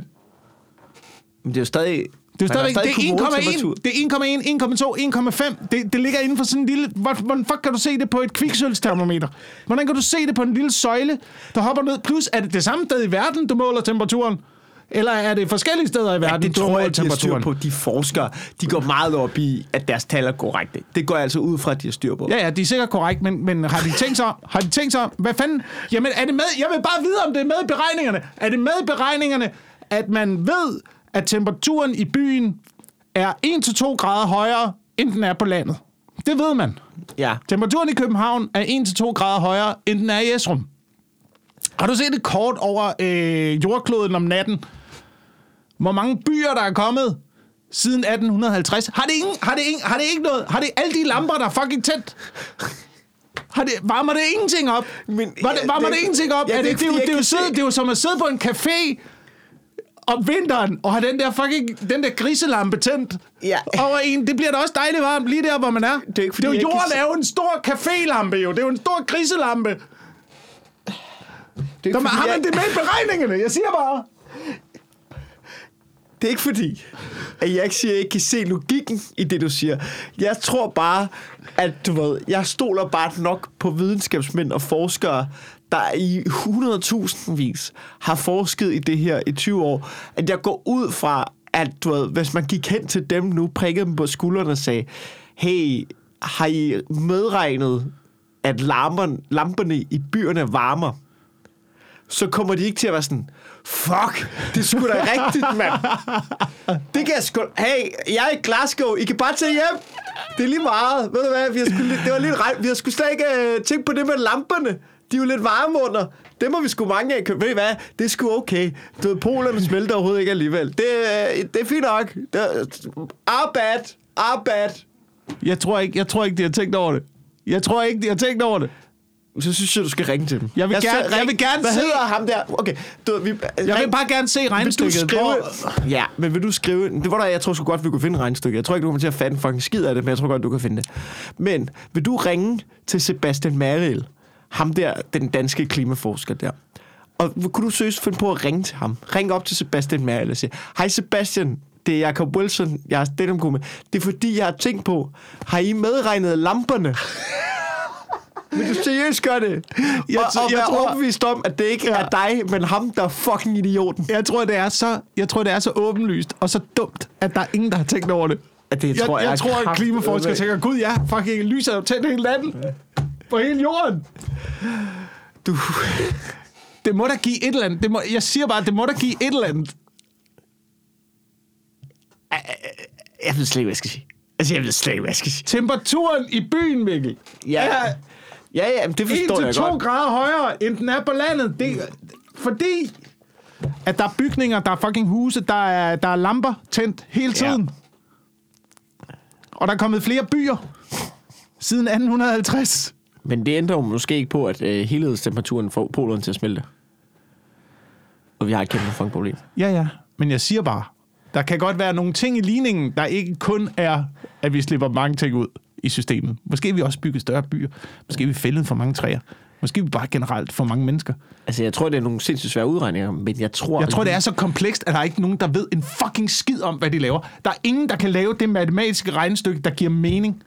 Men det er jo stadig... Det er det er kommodetemperatur. 1,1, det er 1,1, 1,2, 1,5. Det, det ligger inden for sådan en lille... Hvor- Hvordan fuck kan du se det på et kviksølstermometer? Hvordan kan du se det på en lille søjle, der hopper ned? Plus, er det det samme sted i verden, du måler temperaturen? Eller er det forskellige steder i verden, Ja, det tror jeg, de har styr på. De forskere, de går meget op i, at deres tal er korrekte. Det går jeg altså ud fra, at de har styr på. Ja, ja, de er sikkert korrekt, men, men har de tænkt sig om? Har de tænkt sig om? Hvad fanden? Jamen, er det med? Jeg vil bare vide, om det er med i beregningerne. Er det med i beregningerne, at man ved, at temperaturen i byen er 1-2 grader højere, end den er på landet? Det ved man. ja. Temperaturen i København er 1-2 grader højere, end den er i Esrum. Har du set et kort over øh, jordkloden om natten? Hvor mange byer, der er kommet siden 1850? Har det, ingen, har det, ingen, har det ikke noget? Har det alle de lamper, der er fucking tændt? Har det, varmer det ingenting op? Men- Var det, varmer det- det, ingenting op? Ja, er det er det, det, det, er jo kan sidde, det er jo som at sidde på en café om vinteren, og have den der fucking, den der griselampe tændt Ja. over en. Det bliver da også dejligt varmt lige der, hvor man er. Det er ikke, fordi det er jo, jorden er jo en stor cafélampe jo. Det er jo en stor griselampe. Det er, Der, ikke, har fordi, man jeg, det med i beregningerne? Jeg siger bare det er ikke fordi, at jeg ikke siger, at jeg ikke kan se logikken i det, du siger. Jeg tror bare, at du ved, jeg stoler bare nok på videnskabsmænd og forskere, der i 100.000 vis har forsket i det her i 20 år, at jeg går ud fra, at du ved, hvis man gik hen til dem nu, prikkede dem på skuldrene og sagde, hey, har I medregnet, at lamperne, lamperne i byerne varmer? Så kommer de ikke til at være sådan, fuck, det er sgu da rigtigt, mand. Det kan jeg sgu... Hey, jeg er i Glasgow, I kan bare tage hjem. Det er lige meget. Ved du hvad, vi har sgu, det var lidt. Vi har sgu slet ikke uh, tænkt på det med lamperne. De er jo lidt varme under. Det må vi sgu mange af. Ved I hvad? Det er sgu okay. Du ved, polerne smelter overhovedet ikke alligevel. Det, uh, det er fint nok. Det, our bad. Our bad. Jeg tror ikke, jeg tror ikke, de har tænkt over det. Jeg tror ikke, de har tænkt over det. Så synes jeg, du skal ringe til dem. Jeg vil skal gerne- jeg vil gerne Hvad se- hedder ham der? Okay, du, vi, Jeg vil bare gerne se vil du regnstykket. skrive... Hvor- Ja, men vil du skrive... Det var der, jeg tror sgu godt, vi kunne finde et regnstykke. Jeg tror ikke, du kommer til at fatte en fucking skid af det, men jeg tror godt, du kan finde det. Men vil du ringe til Sebastian Merrill, ham der, den danske klimaforsker der, og kunne du søge finde på at ringe til ham? Ring op til Sebastian Merrill og sige, hej Sebastian, det er Jacob Wilson, jeg er stand. Det er fordi, jeg har tænkt på, har I medregnet lamperne? Vil du seriøst gøre det? Jeg og, og jeg være tror- overbevist om, at det ikke Ja. er dig, men ham, der er fucking idioten. Jeg tror, det er så, jeg tror, det er så åbenlyst og så dumt, at der er ingen, der har tænkt over det. At det Jeg, tror jeg, jeg jeg tror, at klimaforskere tænker, gud ja, fucking lyset er jo tændt hele natten. På hele jorden. Du, Det må da give et eller andet. Det må, jeg siger bare, det må da give et eller andet. jeg ved slet ikke, hvad jeg skal sige. Altså, jeg ved slet ikke, hvad jeg skal sige. Temperaturen i byen, Mikkel, Ja, er ja, ja men det forstår jeg 1-2 godt. grader højere, end den er på landet. Det, fordi at der er bygninger, der er fucking huse, der er, der er lamper tændt hele Ja. tiden. Og der er kommet flere byer siden 1850. Men det ændrer jo måske ikke på, at øh, helhedstemperaturen får polerne til at smelte. Og vi har et kæmpe fucking problem. Ja, ja. Men jeg siger bare, der kan godt være nogle ting i ligningen, der ikke kun er, at vi slipper mange ting ud i systemet. Måske vi også bygget større byer. Måske vi fældet for mange træer. Måske vi bare generelt for mange mennesker. Altså, jeg tror, det er nogle sindssygt svære udregninger, men jeg tror... Jeg tror, det er så komplekst, at der er ikke nogen, der ved en fucking skid om, hvad de laver. Der er ingen, der kan lave det matematiske regnestykke, der giver mening.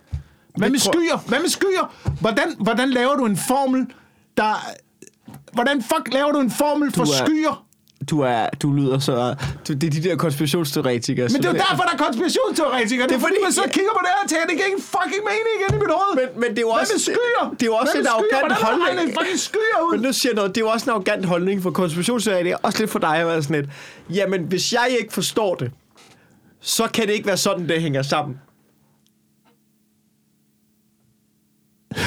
Hvad med skyer? Hvad med skyer? Hvordan, hvordan laver du en formel, der... Hvordan fuck laver du en formel for Du er- skyer? Du, er, du lyder så... Du, det er de der konspirationsteoretikere. Men det er jo derfor, der er konspirationsteoretikere. Det er fordi, man så kigger på det her og tænker, det giver ingen fucking mening igen i mit hoved. Men, men det er jo Hvad også... med skyer? Det, det er jo også Hvad en arrogant Hvordan holdning. regnet fucking skyer ud? Men nu siger noget, det er jo også en arrogant holdning for konspirationsteoretikere. Også lidt for dig at være sådan lidt. Jamen, hvis jeg ikke forstår det, så kan det ikke være sådan, det hænger sammen. [LAUGHS]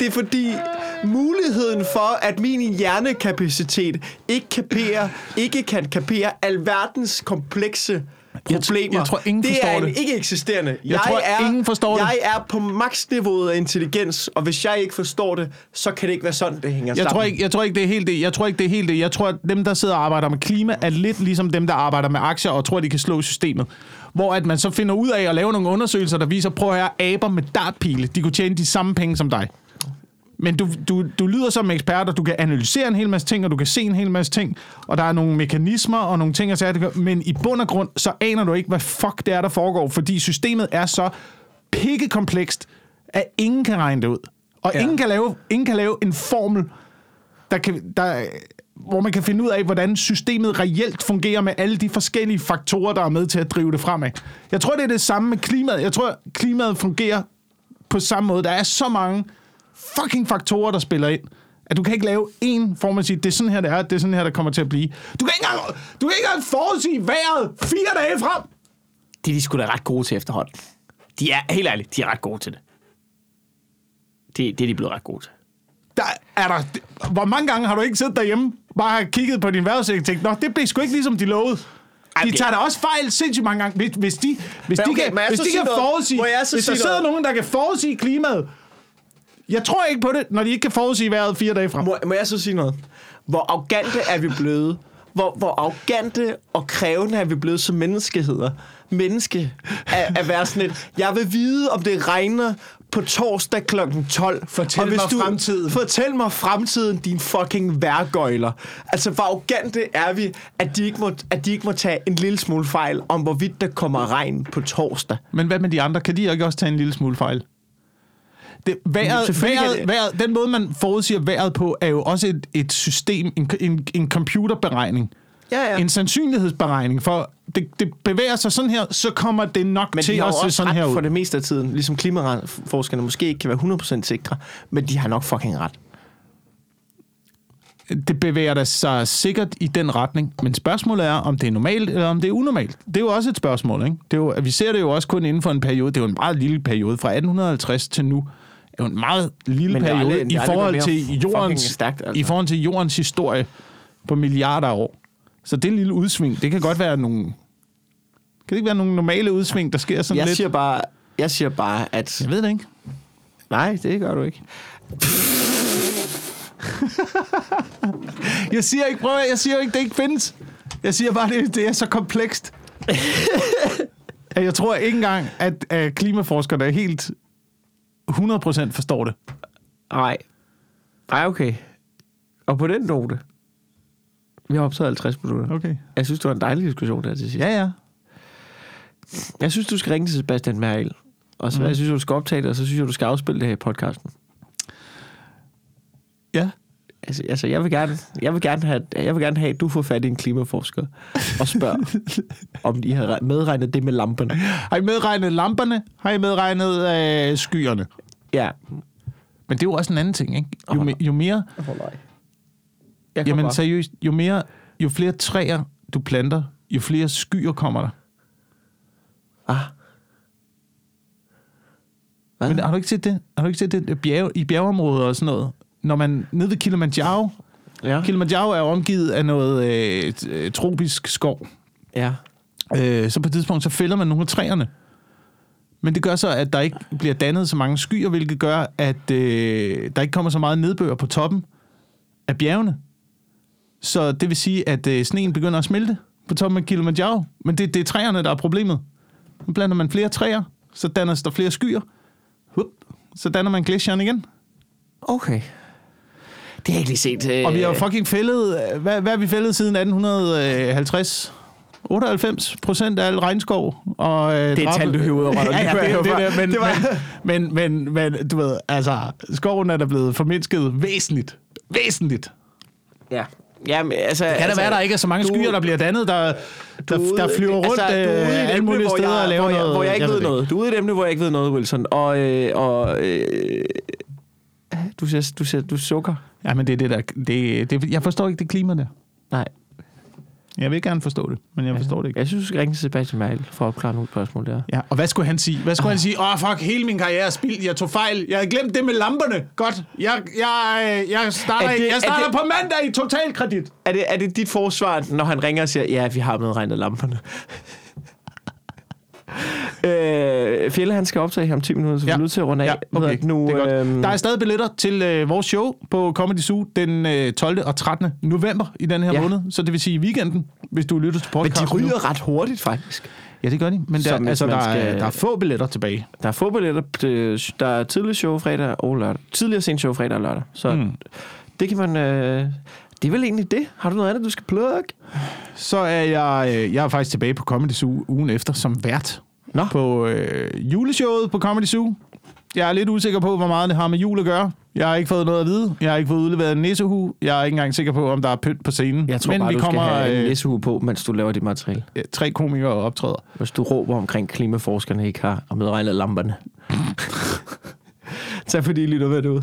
Det er fordi muligheden for, at min hjernekapacitet ikke kapere, ikke kan kapere alverdens komplekse Jeg problemer. jeg tror, ingen det forstår er en det. ikke eksisterende. Jeg, tror, er, ingen forstår det. jeg er på maksniveauet af intelligens, og hvis jeg ikke forstår det, så kan det ikke være sådan, det hænger Jeg sammen. tror, ikke, jeg tror ikke, det er helt det. Jeg tror ikke, det er helt det. Jeg tror, at dem, der sidder og arbejder med klima, er lidt ligesom dem, der arbejder med aktier og tror, de kan slå systemet. Hvor at man så finder ud af at lave nogle undersøgelser, der viser, prøv at høre, aber med dartpile, de kunne tjene de samme penge som dig. Men du, du, du lyder som ekspert, og du kan analysere en hel masse ting, og du kan se en hel masse ting, og der er nogle mekanismer og nogle ting, at sige, men i bund og grund, så aner du ikke, hvad fuck det er, der foregår, fordi systemet er så pikkekomplekst, at ingen kan regne det ud. Og ja. ingen, kan lave, ingen kan lave en formel, der kan, der, hvor man kan finde ud af, hvordan systemet reelt fungerer med alle de forskellige faktorer, der er med til at drive det fremad. Jeg tror, det er det samme med klimaet. Jeg tror, klimaet fungerer på samme måde. Der er så mange fucking faktorer, der spiller ind, at du kan ikke lave én form at sige, det er sådan her, det er, det er sådan her, der kommer til at blive. Du kan ikke engang, du kan ikke engang forudsige vejret fire dage frem. Det er de sgu da ret gode til efterhånden. De er, helt ærligt, de er ret gode til det. Det, det er de blevet ret gode til. Der er der, hvor mange gange har du ikke siddet derhjemme, bare har kigget på din vejrudsigt og tænkt, nå, det blev sgu ikke ligesom de lovede. De det- tager da også fejl sindssygt mange gange. Hvis, hvis de, hvis Men de okay, kan, hvis så de kan noget? forudsige, hvis der sidder noget? nogen, der kan forudsige klimaet, jeg tror ikke på det, når de ikke kan forudsige vejret fire dage frem. Må, må jeg så sige noget? Hvor arrogante er vi blevet? Hvor, hvor arrogante og krævende er vi blevet som menneskeheder? Menneske at, at være sådan et, jeg vil vide, om det regner på torsdag kl. 12. Fortæl Og hvis mig fremtiden. Fortæl mig fremtiden, din fucking værgøjler. Altså, hvor arrogante er vi, at de, ikke må, at de ikke må tage en lille smule fejl om, hvorvidt der kommer regn på torsdag. Men hvad med de andre? Kan de ikke også tage en lille smule fejl? Det, vejret, vejret, det. vejret, den måde, man forudsiger vejret på, er jo også et, et system, en, en, en computerberegning. Ja, ja. en sandsynlighedsberegning for, det, det bevæger sig sådan her, så kommer det nok Men til at se sådan her ud. for det meste af tiden. Ligesom klimaforskerne måske ikke kan være 100% sikre, men de har nok fucking ret. det bevæger der sig sikkert i den retning, men spørgsmålet er, om det er normalt, eller om det er unormalt. Det er jo også et spørgsmål, ikke? Det er jo, vi ser det jo også kun inden for en periode. Det er jo en meget lille periode. Fra 1850 til nu jo en meget lille Men er periode aldrig- i er forhold til jordens, stærkt, altså. i forhold til jordens historie på milliarder af år. Så det lille udsving, det kan godt være nogle... Kan det ikke være nogle normale udsving, der sker sådan Jeg lidt? siger bare, jeg siger bare, at... Jeg ved det ikke. Nej, det gør du ikke. [LAUGHS] Jeg siger ikke, prøv at, jeg siger ikke, det ikke findes. Jeg siger bare, det, det er så komplekst. [LAUGHS] jeg tror ikke engang, at, at klimaforskerne helt 100% forstår det. Nej. Nej, okay. Og på den note, vi har optaget 50 minutter. Okay. Jeg synes, det var en dejlig diskussion der til sidst. Ja, ja. Jeg synes, du skal ringe til Sebastian Merkel. Og så mm. jeg synes, du skal optage det, og så synes jeg, du skal afspille det her i podcasten. Ja. Altså, altså jeg, vil gerne, jeg, vil gerne have, jeg vil gerne have, at du får fat i en klimaforsker og spørger, [LAUGHS] om de har medregnet det med lamperne. Har I medregnet lamperne? Har I medregnet øh, skyerne? Ja. Men det er jo også en anden ting, ikke? Jo, me, jo mere, Oh. Jeg jamen kommer. seriøst, jo mere, jo flere træer du planter, jo flere skyer kommer der. Ah. Hvad? Men har du ikke set det? Har du ikke set det bjerg, i bjergeområder og sådan noget? Når man nede ved Kilimanjaro, ja. Kilimanjaro er omgivet af noget øh, øh, tropisk skov. ja. Øh, så på et tidspunkt, så fælder man nogle af træerne. Men det gør så, at der ikke bliver dannet så mange skyer, hvilket gør, at øh, der ikke kommer så meget nedbør på toppen af bjergene. Så det vil sige, at øh, sneen begynder at smelte på toppen af Kilimanjaro. Men det, det er træerne, der er problemet. Nu blander man flere træer, så danner der flere skyer. Hup, så danner man glacieren igen. Okay. Det har jeg ikke lige set. Øh... Og vi har jo fucking fældet... øh, Hvad, hvad har vi fældet siden 1850? 98 procent af al regnskov. Og, øh, Det er tal, du hiver ud af røven. [LAUGHS] ja, Det ja, jeg det, det, det, men, Det var- men, men, men, men, du ved, altså, skoven er der blevet formindsket væsentligt. Væsentligt. Ja. Ja, men, altså, Kan altså, det være, der ikke er så mange du- skyer, der bliver dannet, der, der, Du er der ude- flyver rundt altså, du er ude i et øh, alle mulige steder jeg, og laver hvor jeg, noget? Hvor jeg ikke ved ved det noget. Du er ude i et emne, hvor jeg ikke ved noget, Wilson. Og, øh, og øh, du, siger, du, siger, du sukker. Ja, men det er det der... Det, det, jeg forstår ikke det klima der. Nej. Jeg vil gerne forstå det, men jeg forstår det ikke. Jeg synes, du skal ringe til Sebastian Merkel for at opklare nogle spørgsmål der. Ja, og hvad skulle han sige? Hvad skulle han sige? Åh, oh, fuck, hele min karriere er spildt. Jeg tog fejl. Jeg havde glemt det med lamperne. Godt. Jeg, jeg, øh, jeg starter, Er det- jeg er starter det- på mandag i totalkredit. Er det, er det dit forsvar, når han ringer og siger, ja, vi har medregnet lamperne? [LAUGHS] øh, Fjelle, han skal optage her om 10 minutter, så vi er nødt til at runde af. Ja, okay. nu, det er godt. øhm, Der er stadig billetter til øh, vores show på Comedy Zoo den øh, 12. og 13. november i den her Ja. måned. Så det vil sige weekenden, hvis du lytter til men podcasten de nu. ryger ret hurtigt, faktisk. Ja, det gør de. Men der, altså, der, skal- er, der er få billetter tilbage. Der er få billetter. til- Der er tidligere show fredag og lørdag. Tidligere sent show fredag og lørdag. Så mm. det kan man... Øh, det er vel egentlig det. Har du noget andet, du skal plukke? Så er jeg, øh, jeg er faktisk tilbage på Comedy Zoo ugen efter som vært Nå. på øh, juleshowet på Comedy Zoo. Jeg er lidt usikker på, hvor meget det har med jul at gøre. Jeg har ikke fået noget at vide. Jeg har ikke fået udleveret en nissehue. Jeg er ikke engang sikker på, om der er pynt på scenen. Jeg tror Men bare, vi du kommer skal have en øh, nissehue på, mens du laver dit materiale. tre komikere optræder. Hvis du råber omkring klimaforskerne ikke har og medregnet lamperne. Tag fordi I lytter ved det ud.